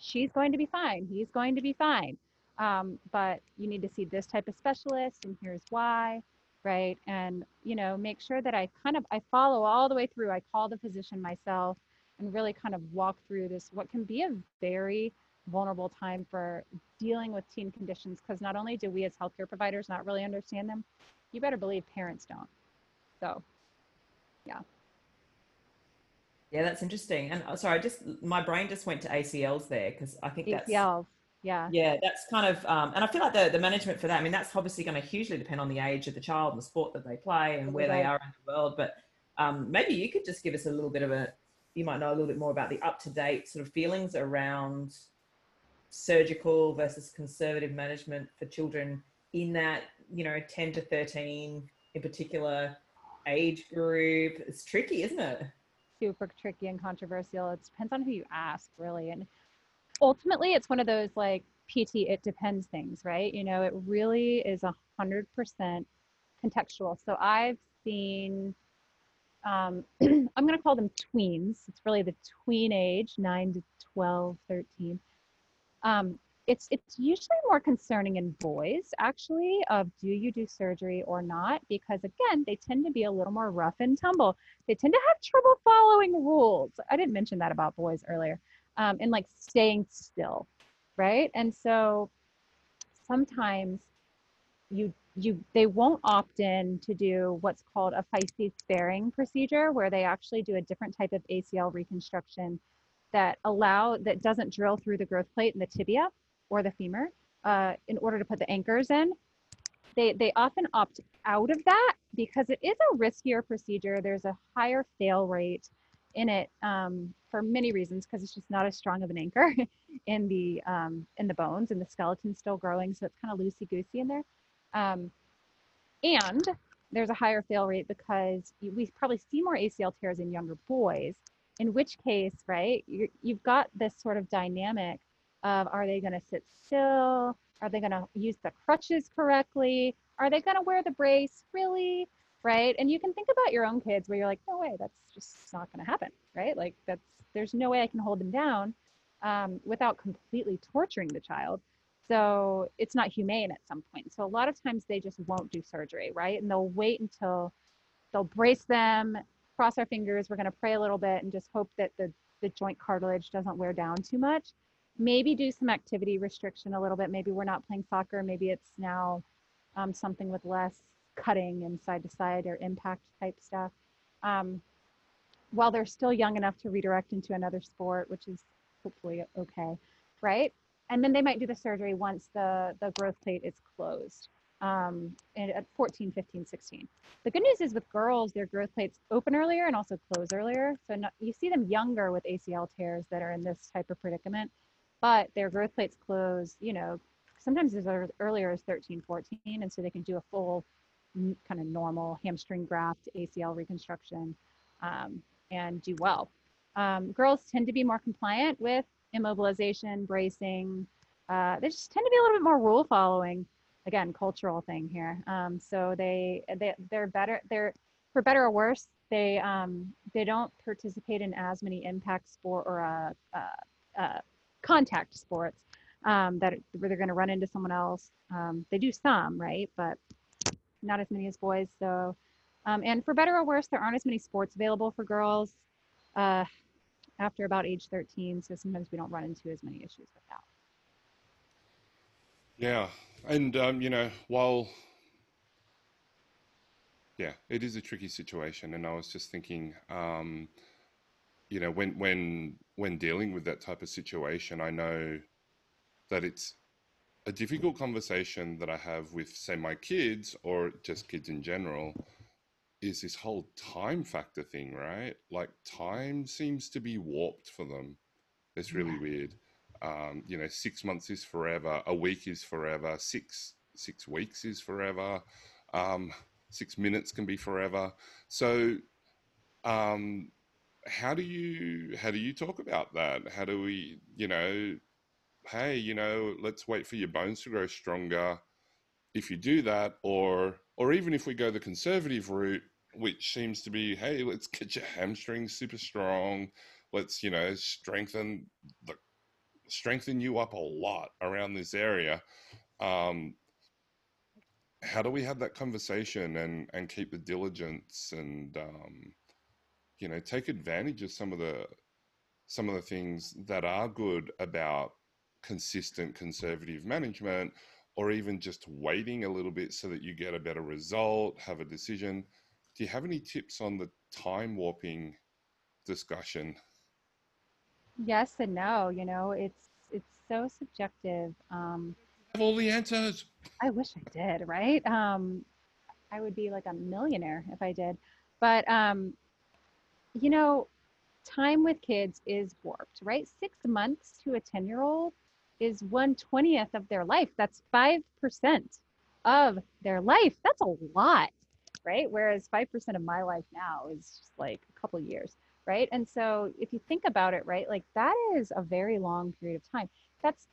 She's going to be fine. He's going to be fine. Um, but you need to see this type of specialist, and here's why right? And you know make sure that i kind of i follow all the way through. I call the physician myself and really kind of walk through this what can be a very vulnerable time for dealing with teen conditions because not only do we as healthcare providers not really understand them you better believe parents don't. So yeah.
Yeah that's interesting. And uh, sorry I just my brain just went to acls there because i think that's
ACLs yeah.
Yeah that's kind of um, and i feel like the, the management for that i mean that's obviously going to hugely depend on the age of the child and the sport that they play and where they are in the world but um, maybe you could just give us a little bit of a you might know a little bit more about the up-to-date sort of feelings around surgical versus conservative management for children in that you know 10 to 13 in particular age group. It's tricky isn't it?
Super tricky and controversial. It depends on who you ask really and ultimately it's one of those like pt it depends things right? You know it really is a hundred percent contextual. So i've seen um, i'm going to call them tweens. It's really the tween age 9 to 12 13 um, it's it's usually more concerning in boys actually of do you do surgery or not? Because again they tend to be a little more rough and tumble. They tend to have trouble following rules. I didn't mention that about boys earlier um, and like staying still, right? And so sometimes you you they won't opt in to do what's called a physis sparing procedure, where they actually do a different type of ACL reconstruction that allow that doesn't drill through the growth plate in the tibia or the femur uh, in order to put the anchors in. They they often opt out of that because it is a riskier procedure. There's a higher fail rate in it um, for many reasons because it's just not as strong of an anchor in the um, in the bones and the skeleton's still growing so it's kind of loosey goosey in there. Um, and there's a higher fail rate because we probably see more acl tears in younger boys in which case right you you've got this sort of dynamic of are they going to sit still? Are they going to use the crutches correctly? Are they going to wear the brace? Really right? And you can think about your own kids where you're like, no way, that's just not going to happen, right? Like that's there's no way I can hold them down um, without completely torturing the child. So it's not humane at some point. So a lot of times they just won't do surgery, right? And they'll wait until they'll brace them, cross our fingers. We're going to pray a little bit and just hope that the, the joint cartilage doesn't wear down too much. Maybe do some activity restriction a little bit. Maybe we're not playing soccer. Maybe it's now um, something with less cutting and side to side or impact type stuff. Um, while they're still young enough to redirect into another sport, which is hopefully okay, right? And then they might do the surgery once the, the growth plate is closed um, at 14, 15, 16. The good news is with girls, their growth plates open earlier and also close earlier. So not, you see them younger with ACL tears that are in this type of predicament, but their growth plates close, you know, sometimes as earlier as 13, 14, and so they can do a full kind of normal hamstring graft, ACL reconstruction, um, and do well. Um, girls tend to be more compliant with immobilization, bracing. Uh, they just tend to be a little bit more rule following. Again, cultural thing here. Um, so they they they're better. They're for better or worse. They um, they don't participate in as many impact sport or uh, uh, uh contact sports um, that where they're going to run into someone else. Um, they do some, right? But not as many as boys. So, um, and for better or worse, there aren't as many sports available for girls uh, after about age 13. So sometimes we don't run into as many issues with that.
Yeah. And, um, you know, while, yeah, it is a tricky situation. And I was just thinking, um, you know, when, when, when dealing with that type of situation, I know that it's a difficult conversation that I have with, say, my kids or just kids in general is this whole time factor thing, right? Like time seems to be warped for them. It's really yeah. weird. Um, you know, six months is forever. A week is forever. Six six weeks is forever. Um, six minutes can be forever. So, um, how do you how do you talk about that? How do we, you know, hey, you know, let's wait for your bones to grow stronger. If you do that, or or even if we go the conservative route, which seems to be, hey, let's get your hamstrings super strong. Let's, you know, strengthen the strengthen you up a lot around this area. Um, how do we have that conversation and and keep the diligence and um, you know take advantage of some of the some of the things that are good about consistent conservative management or even just waiting a little bit so that you get a better result have a decision. Do you have any tips on the time warping discussion?
Yes and no you know it's it's so subjective um
have all the answers.
I wish i did right? Um i would be like a millionaire if i did. But um you know time with kids is warped right? Six months to a 10 year old is 120th of their life. That's 5% of their life. That's a lot right? Whereas 5% of my life now is just like a couple years right? And so if you think about it right like that is a very long period of time. That's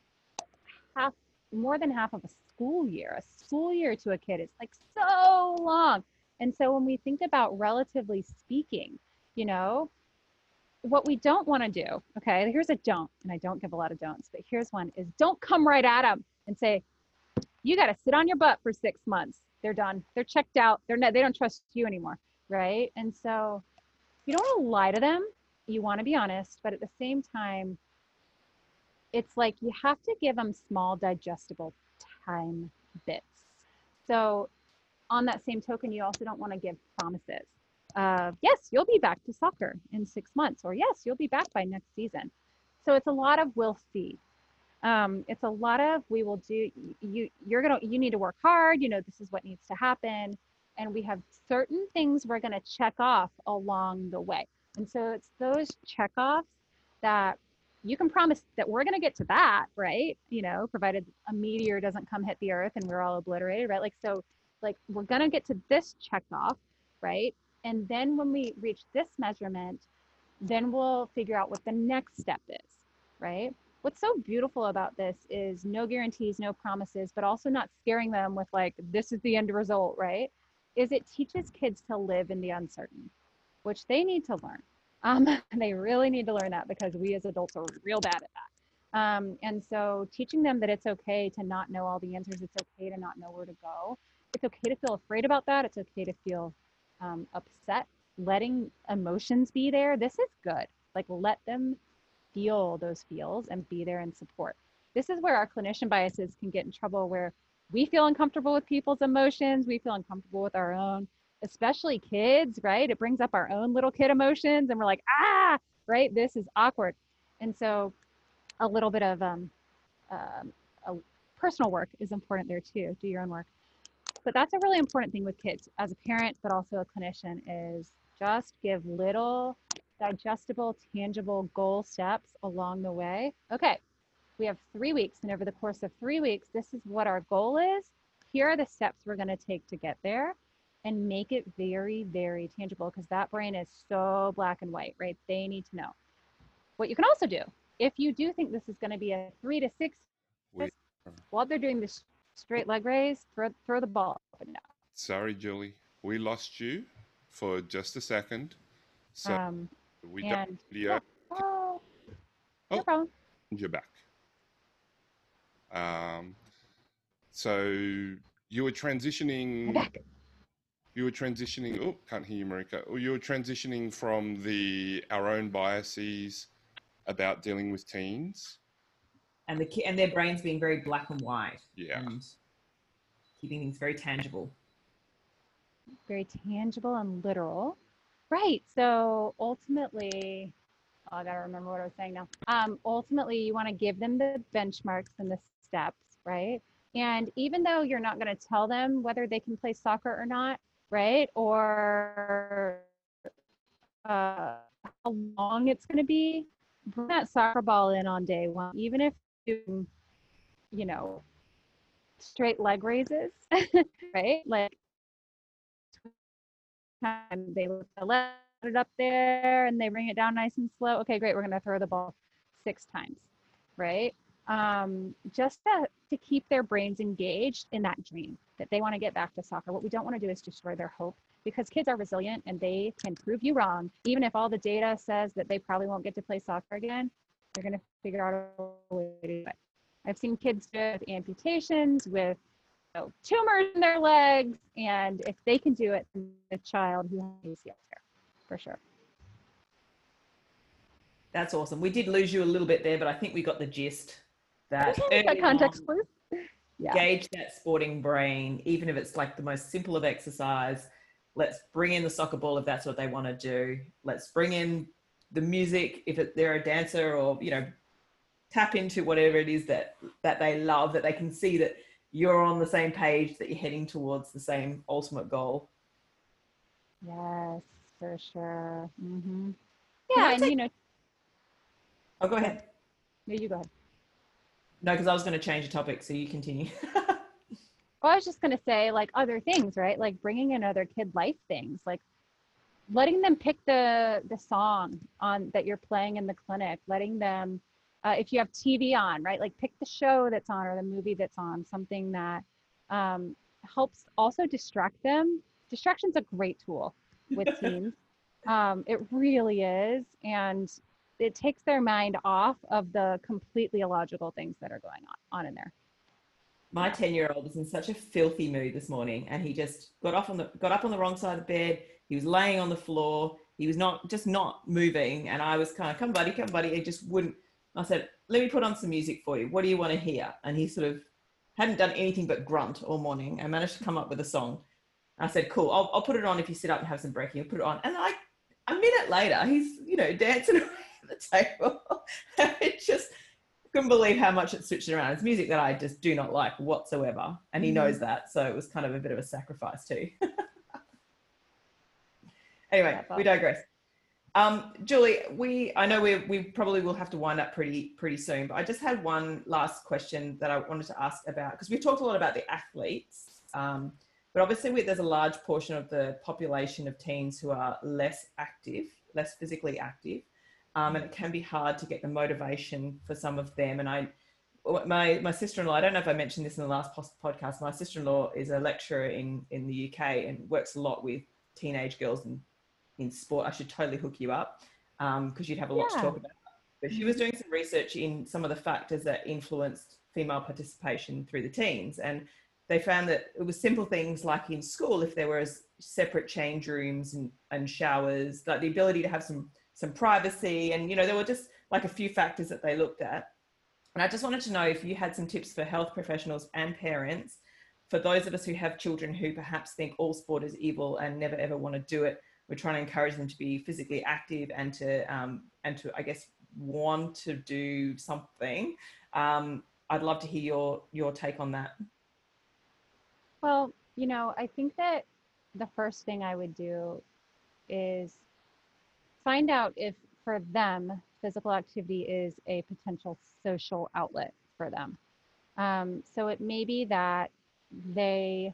half more than half of a school year. A school year to a kid is like so long. And so when we think about relatively speaking you know what we don't want to do okay here's a don't and i don't give a lot of don'ts but here's one is don't come right at them and say you got to sit on your butt for six months. They're done. They're checked out. They're not they don't trust you anymore right? And so you don't want to lie to them you want to be honest but at the same time it's like you have to give them small digestible time bits. So on that same token you also don't want to give promises uh, yes, you'll be back to soccer in six months, or yes, you'll be back by next season. So it's a lot of we'll see. Um, it's a lot of we will do. You you're gonna you need to work hard. You know this is what needs to happen, and we have certain things we're gonna check off along the way. And so it's those check offs that you can promise that we're going to get to that, right? You know, provided a meteor doesn't come hit the earth and we're all obliterated, right? Like, so, like, we're going to get to this check off, right? And then when we reach this measurement, then we'll figure out what the next step is, right? What's so beautiful about this is no guarantees, no promises, but also not scaring them with like, this is the end result, right? Is it teaches kids to live in the uncertain, which they need to learn. Um, they really need to learn that because we as adults are real bad at that. Um, and so teaching them that it's okay to not know all the answers, it's okay to not know where to go. It's okay to feel afraid about that. It's okay to feel um, upset, letting emotions be there, this is good. Like let them feel those feels and be there and support. This is where our clinician biases can get in trouble where we feel uncomfortable with people's emotions, we feel uncomfortable with our own, especially kids, right? It brings up our own little kid emotions and we're like, ah, right? This is awkward. And so a little bit of um, um, personal work is important there too. Do your own work. But that's a really important thing with kids as a parent, but also a clinician is just give little digestible, tangible goal steps along the way. Okay, we have three weeks, and over the course of three weeks, this is what our goal is. Here are the steps we're going to take to get there and make it very, very tangible because that brain is so black and white, right? They need to know. What you can also do, if you do think this is going to be a three to six, Wait. while they're doing this straight leg raise, throw, throw the ball and down.
Sorry, Julie. We lost you for just a second. So um, we don't
yeah. Oh, no oh, problem.
You're back. Um, so you were transitioning. You were transitioning. Oh, can't hear you, Marika. Or you were transitioning from the our own biases about dealing with teens
and the and their brains being very black and white.
Yeah.
And keeping things very tangible.
Very tangible and literal. Right. So ultimately, oh, I gotta remember what I was saying now. Um, ultimately, you want to give them the benchmarks and the steps, right? And even though you're not going to tell them whether they can play soccer or not, right? Or uh, how long it's going to be, bring that soccer ball in on day one, even if you, you know, straight leg raises, right? Like they let it up there and they bring it down nice and slow. Okay, great. We're going to throw the ball six times, right? um, just to, to keep their brains engaged in that dream that they want to get back to soccer. What we don't want to do is destroy their hope because kids are resilient and they can prove you wrong. Even if all the data says that they probably won't get to play soccer again, they're going to figure out a way to do it. I've seen kids with amputations, with you know, tumors in their legs, and if they can do it, a child who has ACL tear, for sure.
That's awesome. We did lose you a little bit there, but I think we got the gist. That,
that context, on, please.
Yeah. Gauge that sporting brain, even if it's like the most simple of exercise. Let's bring in the soccer ball if that's what they want to do. Let's bring in the music if it, they're a dancer, or you know, tap into whatever it is that that they love. That they can see that you're on the same page, that you're heading towards the same ultimate goal.
Yes, for sure. Mm-hmm. Yeah, and take- you know.
Oh, go ahead.
No, you go ahead.
No, because I was going to change the topic, so you continue.
well, I was just going to say, like other things, right? Like bringing in other kid life things, like letting them pick the the song on that you're playing in the clinic, letting them, uh, if you have TV on, right? Like pick the show that's on or the movie that's on, something that um, helps also distract them. Distraction's a great tool with teens. Um, it really is, and it takes their mind off of the completely illogical things that are going on on in there
my 10 year old was in such a filthy mood this morning and he just got off on the got up on the wrong side of the bed he was laying on the floor he was not just not moving and i was kind of come buddy come buddy he just wouldn't i said let me put on some music for you what do you want to hear and he sort of hadn't done anything but grunt all morning and managed to come up with a song i said cool i'll, I'll put it on if you sit up and have some breaking i'll put it on and like a minute later he's you know dancing around the table. it just couldn't believe how much it switched around. It's music that I just do not like whatsoever, and he mm-hmm. knows that. So it was kind of a bit of a sacrifice too. anyway, we digress. Um, Julie, we I know we we probably will have to wind up pretty pretty soon, but I just had one last question that I wanted to ask about because we've talked a lot about the athletes, um, but obviously we, there's a large portion of the population of teens who are less active, less physically active um, and it can be hard to get the motivation for some of them. And I, my my sister-in-law, I don't know if I mentioned this in the last podcast. My sister-in-law is a lecturer in in the UK and works a lot with teenage girls in in sport. I should totally hook you up because um, you'd have a lot yeah. to talk about. But she was doing some research in some of the factors that influenced female participation through the teens, and they found that it was simple things like in school, if there was separate change rooms and, and showers, like the ability to have some some privacy and you know there were just like a few factors that they looked at and i just wanted to know if you had some tips for health professionals and parents for those of us who have children who perhaps think all sport is evil and never ever want to do it we're trying to encourage them to be physically active and to um, and to i guess want to do something um, i'd love to hear your your take on that
well you know i think that the first thing i would do is find out if for them physical activity is a potential social outlet for them. Um, so it may be that they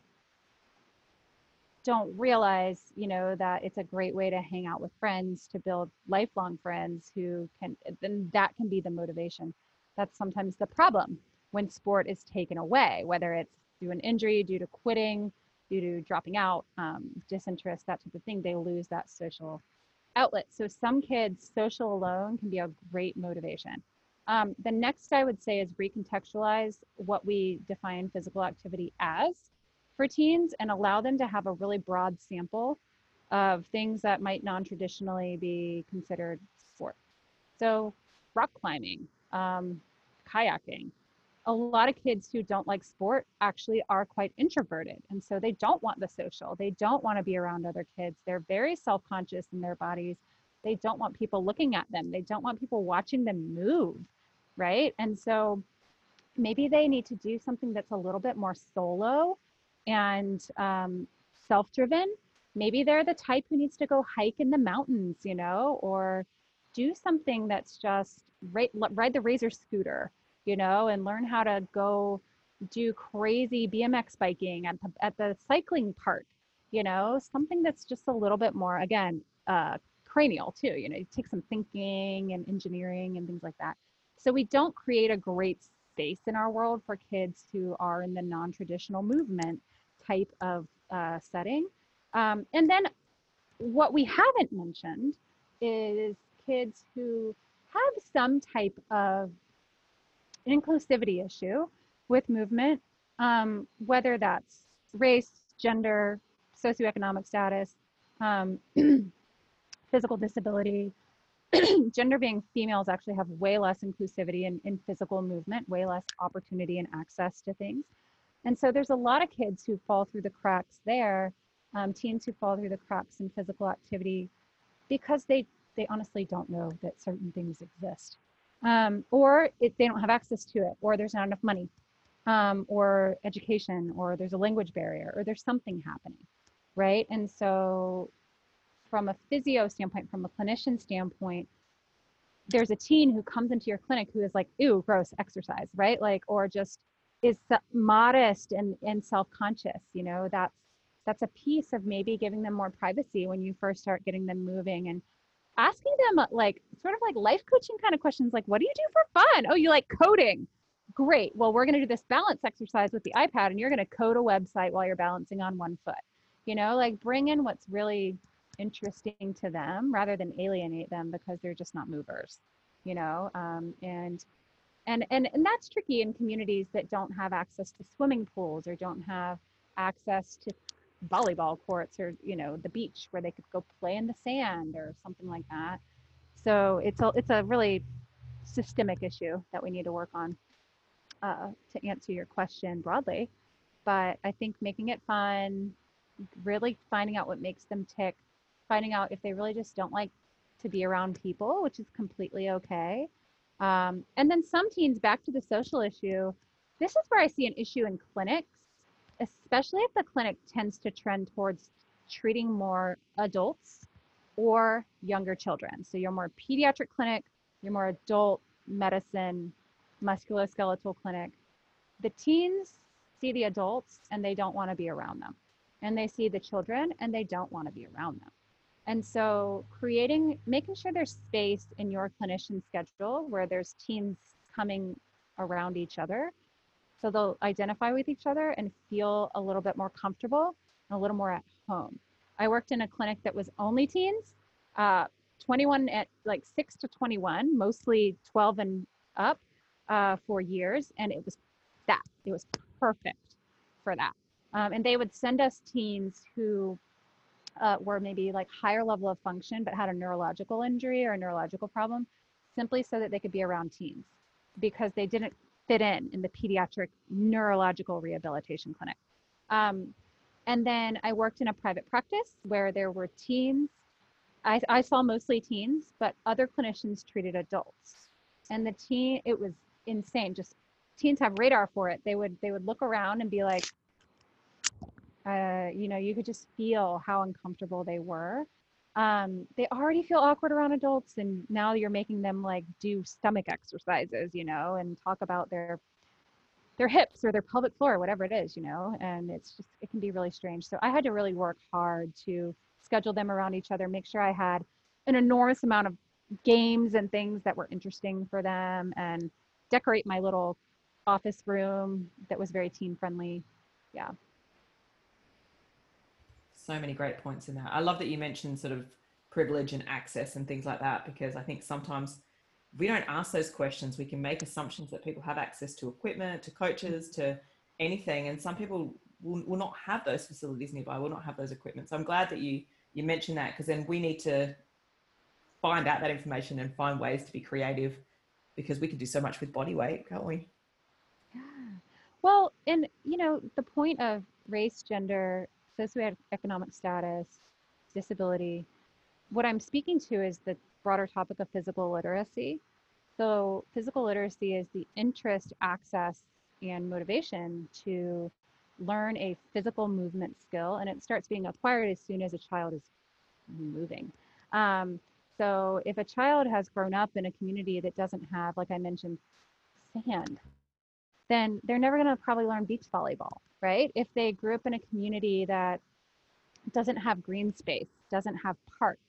don't realize, you know, that it's a great way to hang out with friends, to build lifelong friends who can, then that can be the motivation. That's sometimes the problem when sport is taken away, whether it's due an injury, due to quitting, due to dropping out, um, disinterest, that type of thing, they lose that social outlet. So some kids, social alone can be a great motivation. Um, the next I would say is recontextualize what we define physical activity as for teens and allow them to have a really broad sample of things that might non-traditionally be considered sport. So rock climbing, um, kayaking, a lot of kids who don't like sport actually are quite introverted. And so they don't want the social, they don't want to be around other kids. They're very self conscious in their bodies. They don't want people looking at them, they don't want people watching them move. Right. And so maybe they need to do something that's a little bit more solo and um, self driven. Maybe they're the type who needs to go hike in the mountains, you know, or do something that's just ride, ride the razor scooter you know, and learn how to go do crazy BMX biking at the, at the cycling park, you know, something that's just a little bit more, again, uh, cranial too, you know, you take some thinking and engineering and things like that. So we don't create a great space in our world for kids who are in the non-traditional movement type of uh, setting. Um, and then what we haven't mentioned is kids who have some type of inclusivity issue with movement, um, whether that's race, gender, socioeconomic status, um, physical disability. gender being females actually have way less inclusivity in, in physical movement, way less opportunity and access to things. And so there's a lot of kids who fall through the cracks there, um, teens who fall through the cracks in physical activity because they, they honestly don't know that certain things exist. Um, or it, they don't have access to it, or there's not enough money, um, or education, or there's a language barrier, or there's something happening, right? And so from a physio standpoint, from a clinician standpoint, there's a teen who comes into your clinic who is like, ew, gross exercise, right? Like, or just is modest and, and self-conscious, you know, that's, that's a piece of maybe giving them more privacy when you first start getting them moving and asking them like sort of like life coaching kind of questions like what do you do for fun? Oh you like coding. Great. Well we're going to do this balance exercise with the ipad and you're going to code a website while you're balancing on one foot. You know like bring in what's really interesting to them rather than alienate them because they're just not movers you know um, and and and and that's tricky in communities that don't have access to swimming pools or don't have access to volleyball courts or you know the beach where they could go play in the sand or something like that so it's a it's a really systemic issue that we need to work on uh, to answer your question broadly but i think making it fun really finding out what makes them tick finding out if they really just don't like to be around people, which is completely okay. Um, and then some teens, back to the social issue, this is where I see an issue in clinics, especially if the clinic tends to trend towards treating more adults or younger children. So you're more pediatric clinic, you're more adult medicine, musculoskeletal clinic. The teens see the adults and they don't want to be around them. And they see the children and they don't want to be around them. And so creating, making sure there's space in your clinician schedule where there's teams coming around each other. So they'll identify with each other and feel a little bit more comfortable and a little more at home. I worked in a clinic that was only teens, uh, 21 at like 6 to 21, mostly 12 and up uh, for years. And it was that, it was perfect for that. Um, and they would send us teens who uh, were maybe like higher level of function but had a neurological injury or a neurological problem simply so that they could be around teens because they didn't fit in in the pediatric neurological rehabilitation clinic. Um, and then I worked in a private practice where there were teens. I, I saw mostly teens, but other clinicians treated adults. And the teen, it was insane. Just teens have radar for it. They would they would look around and be like, uh, you know, you could just feel how uncomfortable they were. Um, they already feel awkward around adults, and now you're making them like do stomach exercises, you know, and talk about their their hips or their pelvic floor, whatever it is, you know. And it's just it can be really strange. So I had to really work hard to schedule them around each other, make sure I had an enormous amount of games and things that were interesting for them, and decorate my little office room that was very teen friendly. Yeah
so many great points in there. I love that you mentioned sort of privilege and access and things like that because I think sometimes we don't ask those questions. We can make assumptions that people have access to equipment, to coaches, to anything, and some people will, will not have those facilities nearby. Will not have those equipment. So I'm glad that you you mentioned that because then we need to find out that information and find ways to be creative because we can do so much with body weight, can't we?
Yeah. Well, and you know the point of race, gender, socioeconomic status, disability. What I'm speaking to is the broader topic of physical literacy. So, physical literacy is the interest, access, and motivation to learn a physical movement skill, and it starts being acquired as soon as a child is moving. Um, so, if a child has grown up in a community that doesn't have, like I mentioned, sand, then they're never going to probably learn beach volleyball right? If they grew up in a community that doesn't have green space, doesn't have parks,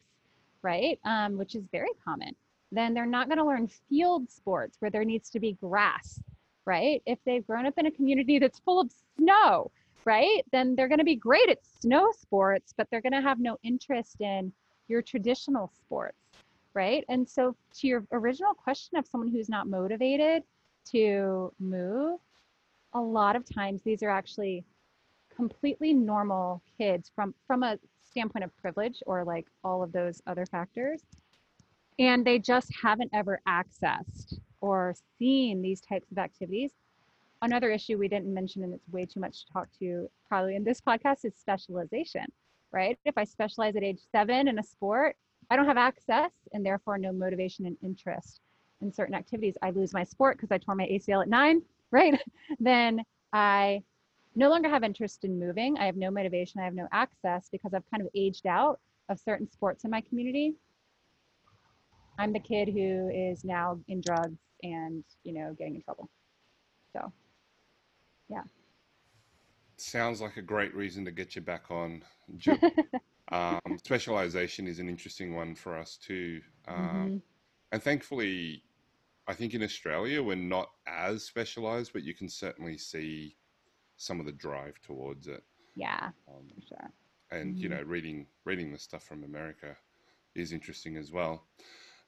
right? Um, which is very common, then they're not going to learn field sports where there needs to be grass, right? If they've grown up in a community that's full of snow, right? Then they're going to be great at snow sports, but they're going to have no interest in your traditional sports, right? And so, to your original question of someone who's not motivated to move, a lot of times these are actually completely normal kids from from a standpoint of privilege or like all of those other factors. And they just haven't ever accessed or seen these types of activities. Another issue we didn't mention and it's way too much to talk to probably in this podcast is specialization right? If i specialize at age seven in a sport i don't have access and therefore no motivation and interest in certain activities. I lose my sport because i tore my acl at nine right then i no longer have interest in moving. I have no motivation. I have no access because I've kind of aged out of certain sports in my community. I'm the kid who is now in drugs and, you know, getting in trouble. So, yeah.
Sounds like a great reason to get you back on. um, specialization is an interesting one for us too. Um, mm-hmm. And thankfully, I think in Australia, we're not as specialized, but you can certainly see some of the drive towards it.
Yeah, um, for sure.
And mm-hmm. you know, reading reading the stuff from America is interesting as well.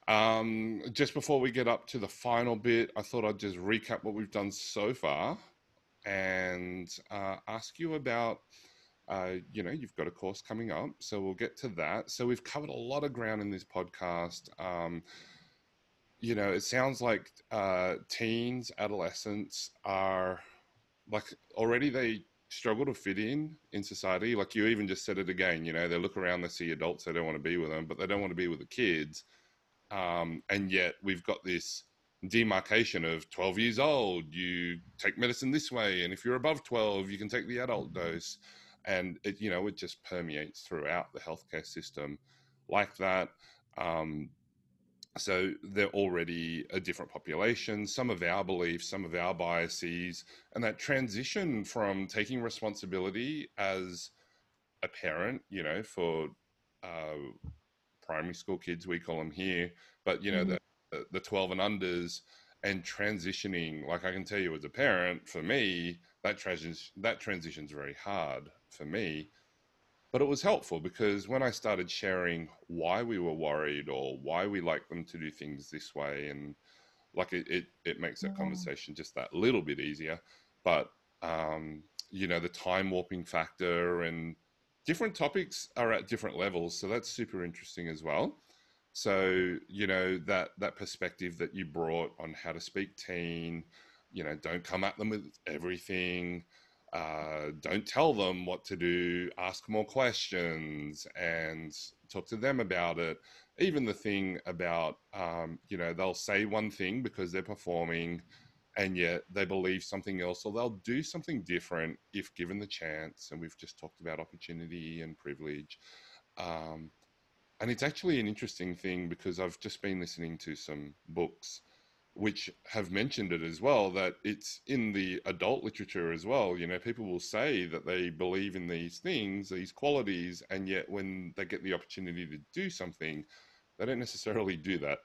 Um, just before we get up to the final bit, I thought I'd just recap what we've done so far and uh, ask you about. Uh, you know, you've got a course coming up, so we'll get to that. So we've covered a lot of ground in this podcast. Um, you know, it sounds like uh, teens, adolescents are like already they struggle to fit in in society. Like you even just said it again, you know, they look around, they see adults, they don't want to be with them, but they don't want to be with the kids. Um, and yet we've got this demarcation of 12 years old, you take medicine this way, and if you're above 12, you can take the adult dose. And it, you know, it just permeates throughout the healthcare system like that. Um, so they're already a different population, some of our beliefs, some of our biases, and that transition from taking responsibility as a parent, you know, for uh, primary school kids, we call them here, but you know, mm-hmm. the, the 12 and unders, and transitioning. Like I can tell you as a parent, for me, that transition that transition's very hard for me but it was helpful because when I started sharing why we were worried or why we like them to do things this way, and like it, it, it makes that yeah. conversation just that little bit easier. But, um, you know, the time warping factor and different topics are at different levels. So that's super interesting as well. So, you know, that, that perspective that you brought on how to speak teen, you know, don't come at them with everything uh, don't tell them what to do, ask more questions and talk to them about it. Even the thing about, um, you know, they'll say one thing because they're performing and yet they believe something else or they'll do something different if given the chance. And we've just talked about opportunity and privilege. Um, and it's actually an interesting thing because I've just been listening to some books which have mentioned it as well that it's in the adult literature as well you know people will say that they believe in these things these qualities and yet when they get the opportunity to do something they don't necessarily do that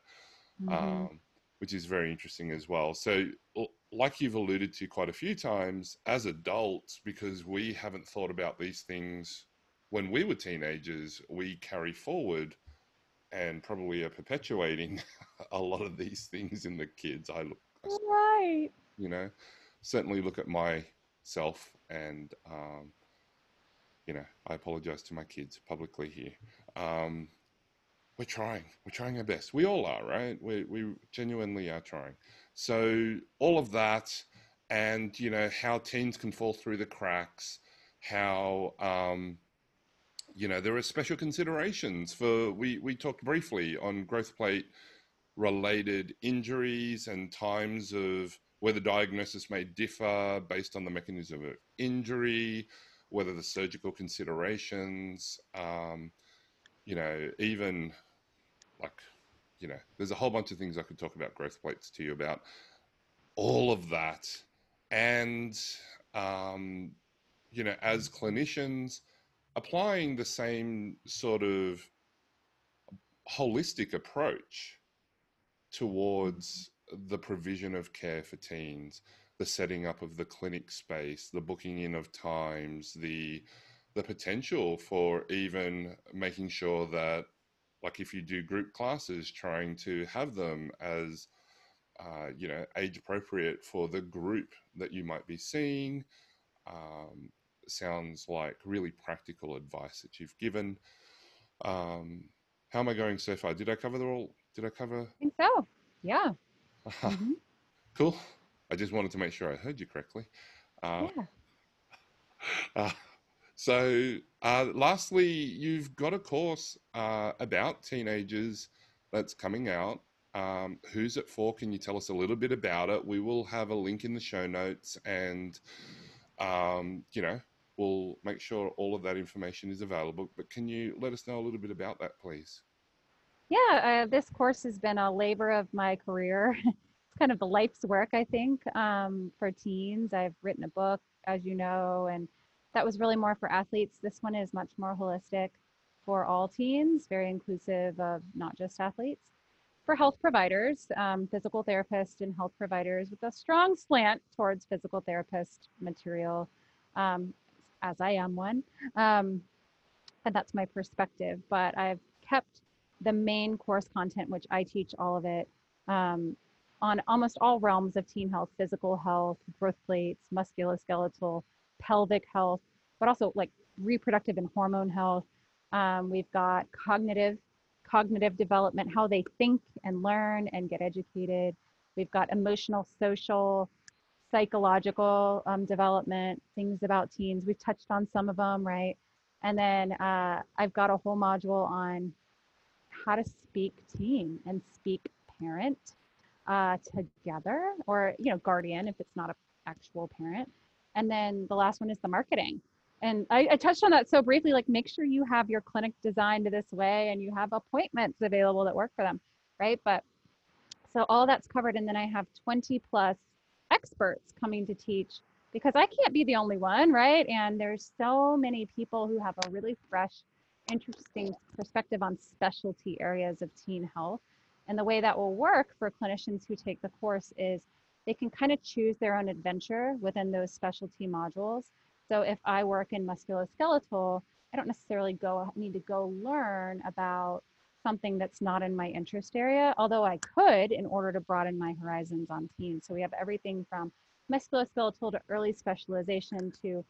mm-hmm. um, which is very interesting as well so like you've alluded to quite a few times as adults because we haven't thought about these things when we were teenagers we carry forward and probably are perpetuating a lot of these things in the kids. I look,
right.
You know, certainly look at myself and, um, you know, I apologize to my kids publicly here. Um, we're trying. We're trying our best. We all are, right? We we genuinely are trying. So all of that, and you know how teens can fall through the cracks, how um, you know, there are special considerations for, we, we talked briefly on growth plate related injuries and times of where the diagnosis may differ based on the mechanism of injury, whether the surgical considerations, um, you know, even like, you know, there's a whole bunch of things I could talk about growth plates to you about. All of that. And, um, you know, as clinicians, applying the same sort of holistic approach towards the provision of care for teens. the setting up of the clinic space, the booking in of times, the the potential for even making sure that like if you do group classes trying to have them as uh, you know age appropriate for the group that you might be seeing um, sounds like really practical advice that you've given um, how am i going so far did i cover the all did i cover i
think so yeah mm-hmm.
cool i just wanted to make sure i heard you correctly uh, yeah. Uh, so, uh, lastly, you've got a course uh, about teenagers that's coming out. Um, who's it for? Can you tell us a little bit about it? We will have a link in the show notes, and um, you know, we'll make sure all of that information is available. But can you let us know a little bit about that, please?
Yeah, uh, this course has been a labor of my career. it's kind of the life's work, I think, um, for teens. I've written a book, as you know, and that was really more for athletes. This one is much more holistic for all teens, very inclusive of not just athletes. For health providers, um, physical therapists and health providers with a strong slant towards physical therapist material, um, as I am one. Um, and that's my perspective. But I've kept the main course content, which I teach all of it, um, on almost all realms of teen health, physical health, growth plates, musculoskeletal, pelvic health, but also like reproductive and hormone health. Um, we've got cognitive cognitive development, how they think and learn and get educated. We've got emotional, social, psychological um, development, things about teens. We've touched on some of them, right? And then uh, I've got a whole module on how to speak teen and speak parent uh, together, or you know, guardian if it's not an actual parent. And then the last one is the marketing. And I, I, touched on that so briefly, like make sure you have your clinic designed this way and you have appointments available that work for them, right? But so all that's covered. And then I have 20 plus experts coming to teach because I can't be the only one, right? And there's so many people who have a really fresh, interesting perspective on specialty areas of teen health. And the way that will work for clinicians who take the course is they can kind of choose their own adventure within those specialty modules. So if I work in musculoskeletal, I don't necessarily go need to go learn about something that's not in my interest area, although I could in order to broaden my horizons on teens. So we have everything from musculoskeletal to early specialization to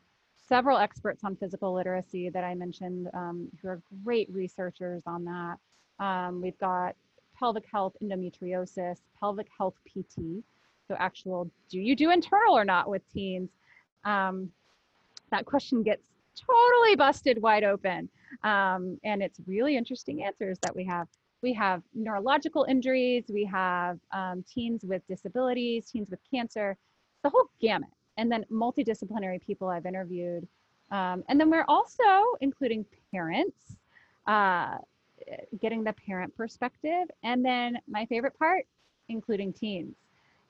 several experts on physical literacy that I mentioned um, who are great researchers on that. Um, we've got pelvic health endometriosis, pelvic health PT, so actual, do you do internal or not with teens? Um, that question gets totally busted wide open. Um, and it's really interesting answers that we have. We have neurological injuries, we have um, teens with disabilities, teens with cancer, the whole gamut. And then multidisciplinary people I've interviewed. Um, and then we're also including parents, uh, getting the parent perspective. And then my favorite part, including teens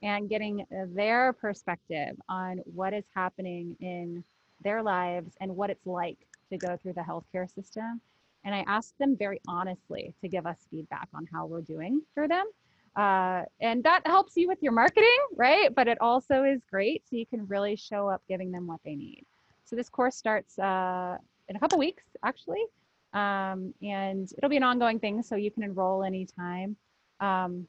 and getting their perspective on what is happening in their lives and what it's like to go through the healthcare system. And I asked them very honestly to give us feedback on how we're doing for them. Uh, and that helps you with your marketing, right? But it also is great so you can really show up giving them what they need. So this course starts uh, in a couple weeks, actually. Um, and it'll be an ongoing thing, so you can enroll anytime. Um,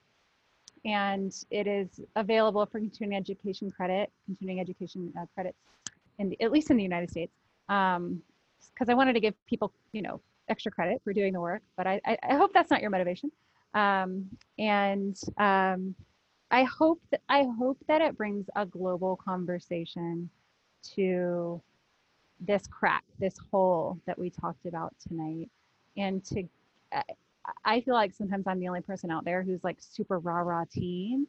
and it is available for continuing education credit, continuing education uh, credits, in the, at least in the United States, because I wanted to give people, you know, extra credit for doing the work. But I, I, I hope that's not your motivation. Um, and um, I hope that I hope that it brings a global conversation to this crack, this hole that we talked about tonight, and to I feel like sometimes I'm the only person out there who's like super rah rah teen.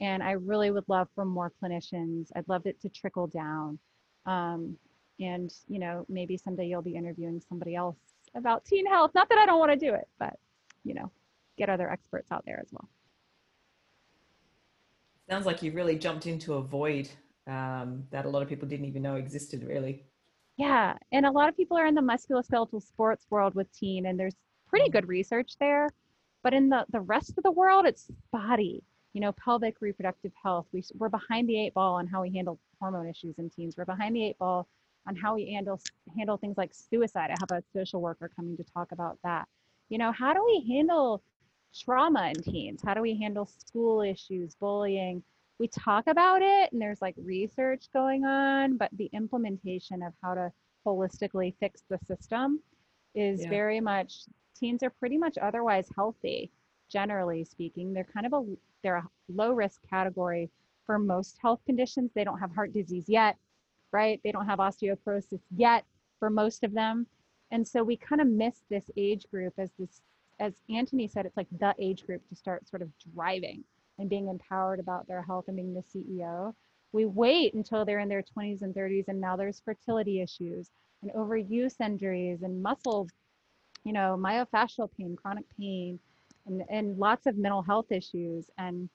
And I really would love for more clinicians. I'd love it to trickle down. Um, and, you know, maybe someday you'll be interviewing somebody else about teen health. Not that I don't want to do it, but, you know, get other experts out there as well.
Sounds like you've really jumped into a void um, that a lot of people didn't even know existed, really.
Yeah. And a lot of people are in the musculoskeletal sports world with teen, and there's pretty good research there. But in the, the rest of the world, it's spotty. you know, pelvic reproductive health. We, we're behind the eight ball on how we handle hormone issues in teens. We're behind the eight ball on how we handle handle things like suicide. I have a social worker coming to talk about that. You know, how do we handle trauma in teens? How do we handle school issues, bullying? We talk about it and there's like research going on, but the implementation of how to holistically fix the system is yeah. very much teens are pretty much otherwise healthy generally speaking they're kind of a they're a low risk category for most health conditions they don't have heart disease yet right? They don't have osteoporosis yet for most of them. And so we kind of miss this age group as this as antony said it's like the age group to start sort of driving and being empowered about their health and being the ceo we wait until they're in their 20s and 30s and now there's fertility issues and overuse injuries and muscle you know myofascial pain chronic pain and, and lots of mental health issues. And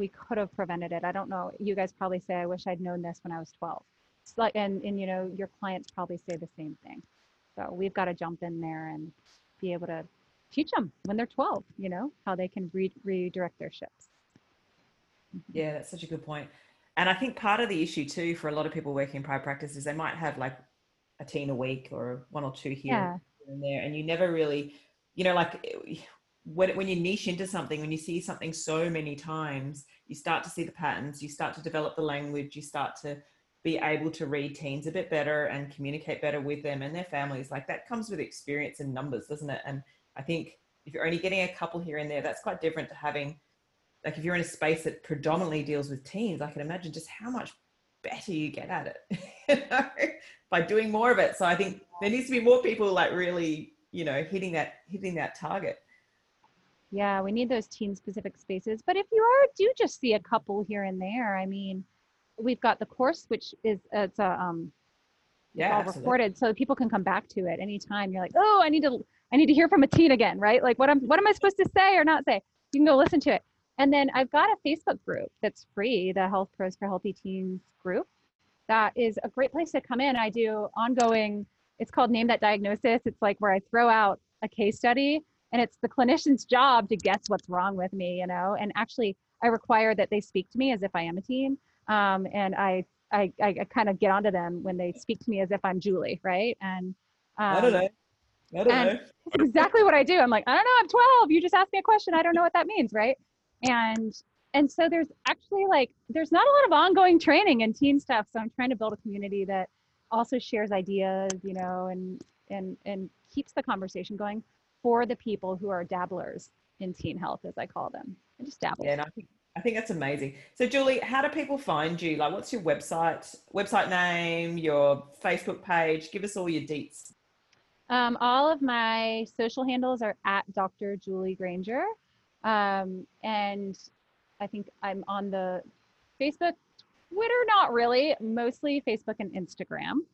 we could have prevented it. I don't know. You guys probably say i wish i'd known this when i was 12 it's like and, and you know your clients probably say the same thing. So we've got to jump in there and be able to teach them when they're 12 you know how they can re- redirect their ships mm-hmm.
yeah that's such a good point. point. And i think part of the issue too for a lot of people working in private practice is they might have like a teen a week or one or two here yeah. and there and you never really you know like when, when you niche into something when you see something so many times you start to see the patterns you start to develop the language you start to be able to read teens a bit better and communicate better with them and their families. Like that comes with experience and numbers doesn't it? And i think if you're only getting a couple here and there that's quite different to having like if you're in a space that predominantly deals with teens i can imagine just how much better you get at it you know, by doing more of it. So i think there needs to be more people like really you know hitting that hitting that target
yeah we need those teen specific spaces but if you are do just see a couple here and there i mean we've got the course which is it's a um yeah all recorded so people can come back to it anytime. You're like oh i need to i need to hear from a teen again right? Like what am what am i supposed to say or not say? You can go listen to it. And then i've got a facebook group that's free the health pros for healthy teens group. That is a great place to come in. I do ongoing it's called name that diagnosis. It's like where I throw out a case study and it's the clinician's job to guess what's wrong with me, you know, and actually I require that they speak to me as if I am a teen. Um, and I, I, I kind of get onto them when they speak to me as if I'm Julie. Right. And,
um, I don't know. I don't
know. That's exactly what I do. I'm like, I don't know. I'm 12. You just asked me a question. I don't know what that means. Right. And, and so there's actually like, there's not a lot of ongoing training in teen stuff. So I'm trying to build a community that also shares ideas, you know, and and and keeps the conversation going for the people who are dabblers in teen health, as I call them, and just dabble.
Yeah, and I think I think that's amazing. So, Julie, how do people find you? Like, what's your website, website name, your Facebook page? Give us all your deets.
Um, all of my social handles are at Dr. Julie Granger, um, and I think I'm on the Facebook Twitter, not really, mostly Facebook and Instagram.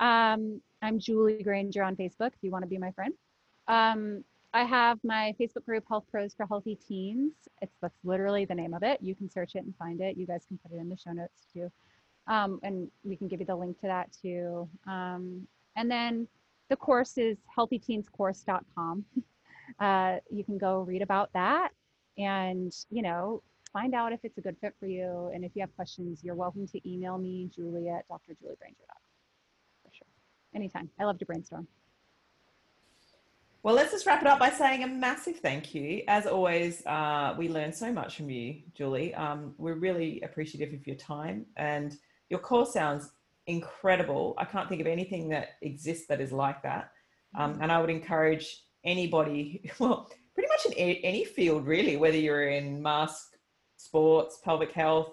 Um, I'm Julie Granger on Facebook if you want to be my friend. Um, I have my Facebook group, Health Pros for Healthy Teens. It's that's literally the name of it. You can search it and find it. You guys can put it in the show notes too. Um, and we can give you the link to that too. Um, and then the course is healthyteenscourse.com. Uh, you can go read about that. And, you know, find out if it's a good fit for you. And if you have questions, you're welcome to email me, Julie at drjuliegranger.com. For sure. Anytime. I love to brainstorm.
Well, let's just wrap it up by saying a massive thank you. As always, uh, we learn so much from you, Julie. Um, we're really appreciative of your time and your course sounds incredible. I can't think of anything that exists that is like that. Um, and I would encourage anybody, well, pretty much in any field, really, whether you're in mask sports, pelvic health.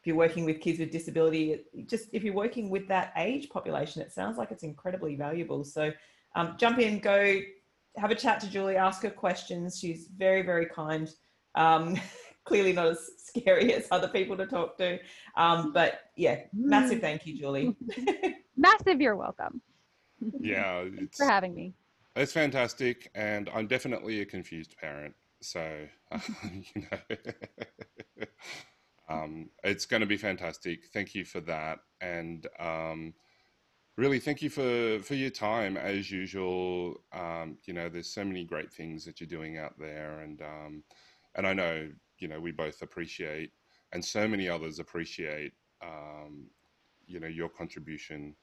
If you're working with kids with disability, just if you're working with that age population, it sounds like it's incredibly valuable. So um, jump in, go have a chat to Julie, ask her questions. She's very, very kind. Um, clearly not as scary as other people to talk to. Um, but yeah, massive thank you, Julie.
massive, you're welcome.
Yeah,
for having me.
It's fantastic, and I'm definitely a confused parent. So, you know, um, it's going to be fantastic. Thank you for that, and um, really thank you for for your time as usual. Um, you know, there's so many great things that you're doing out there, and um, and I know you know we both appreciate, and so many others appreciate, um, you know, your contribution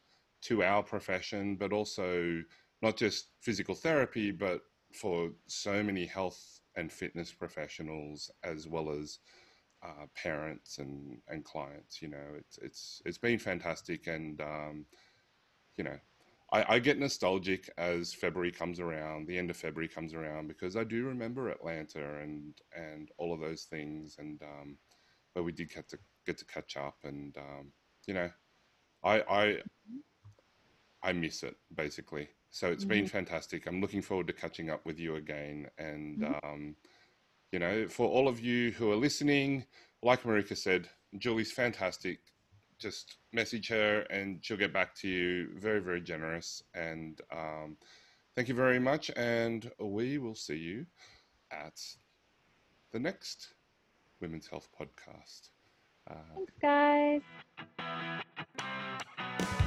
to our profession, but also not just physical therapy, but for so many health and fitness professionals as well as uh, parents and and clients. You know, it's it's it's been fantastic, and um, you know, I, I, get nostalgic as February comes around, the end of February comes around, because I do remember Atlanta and and all of those things, and um, where we did get to get to catch up, and um, you know, I I I miss it basically. So it's mm-hmm. been fantastic. I'm looking forward to catching up with you again, and mm-hmm. um, you know, for all of you who are listening, like Marika said, Julie's fantastic just message her and she'll get back to you. Very, very generous. And um, thank you very much. And we will see you at the next Women's Health podcast.
Uh, Thanks, guys.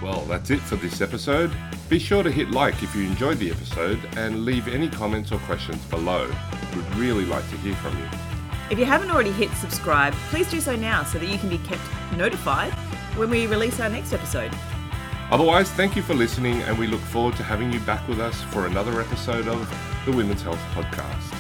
Well, that's it for this episode. Be sure to hit like if you enjoyed the episode and leave any comments or questions below. We'd really like to hear from you.
If you haven't already hit subscribe, please do so now so that you can be kept notified when we release our next episode.
Otherwise, thank you for listening, and we look forward to having you back with us for another episode of the Women's Health Podcast.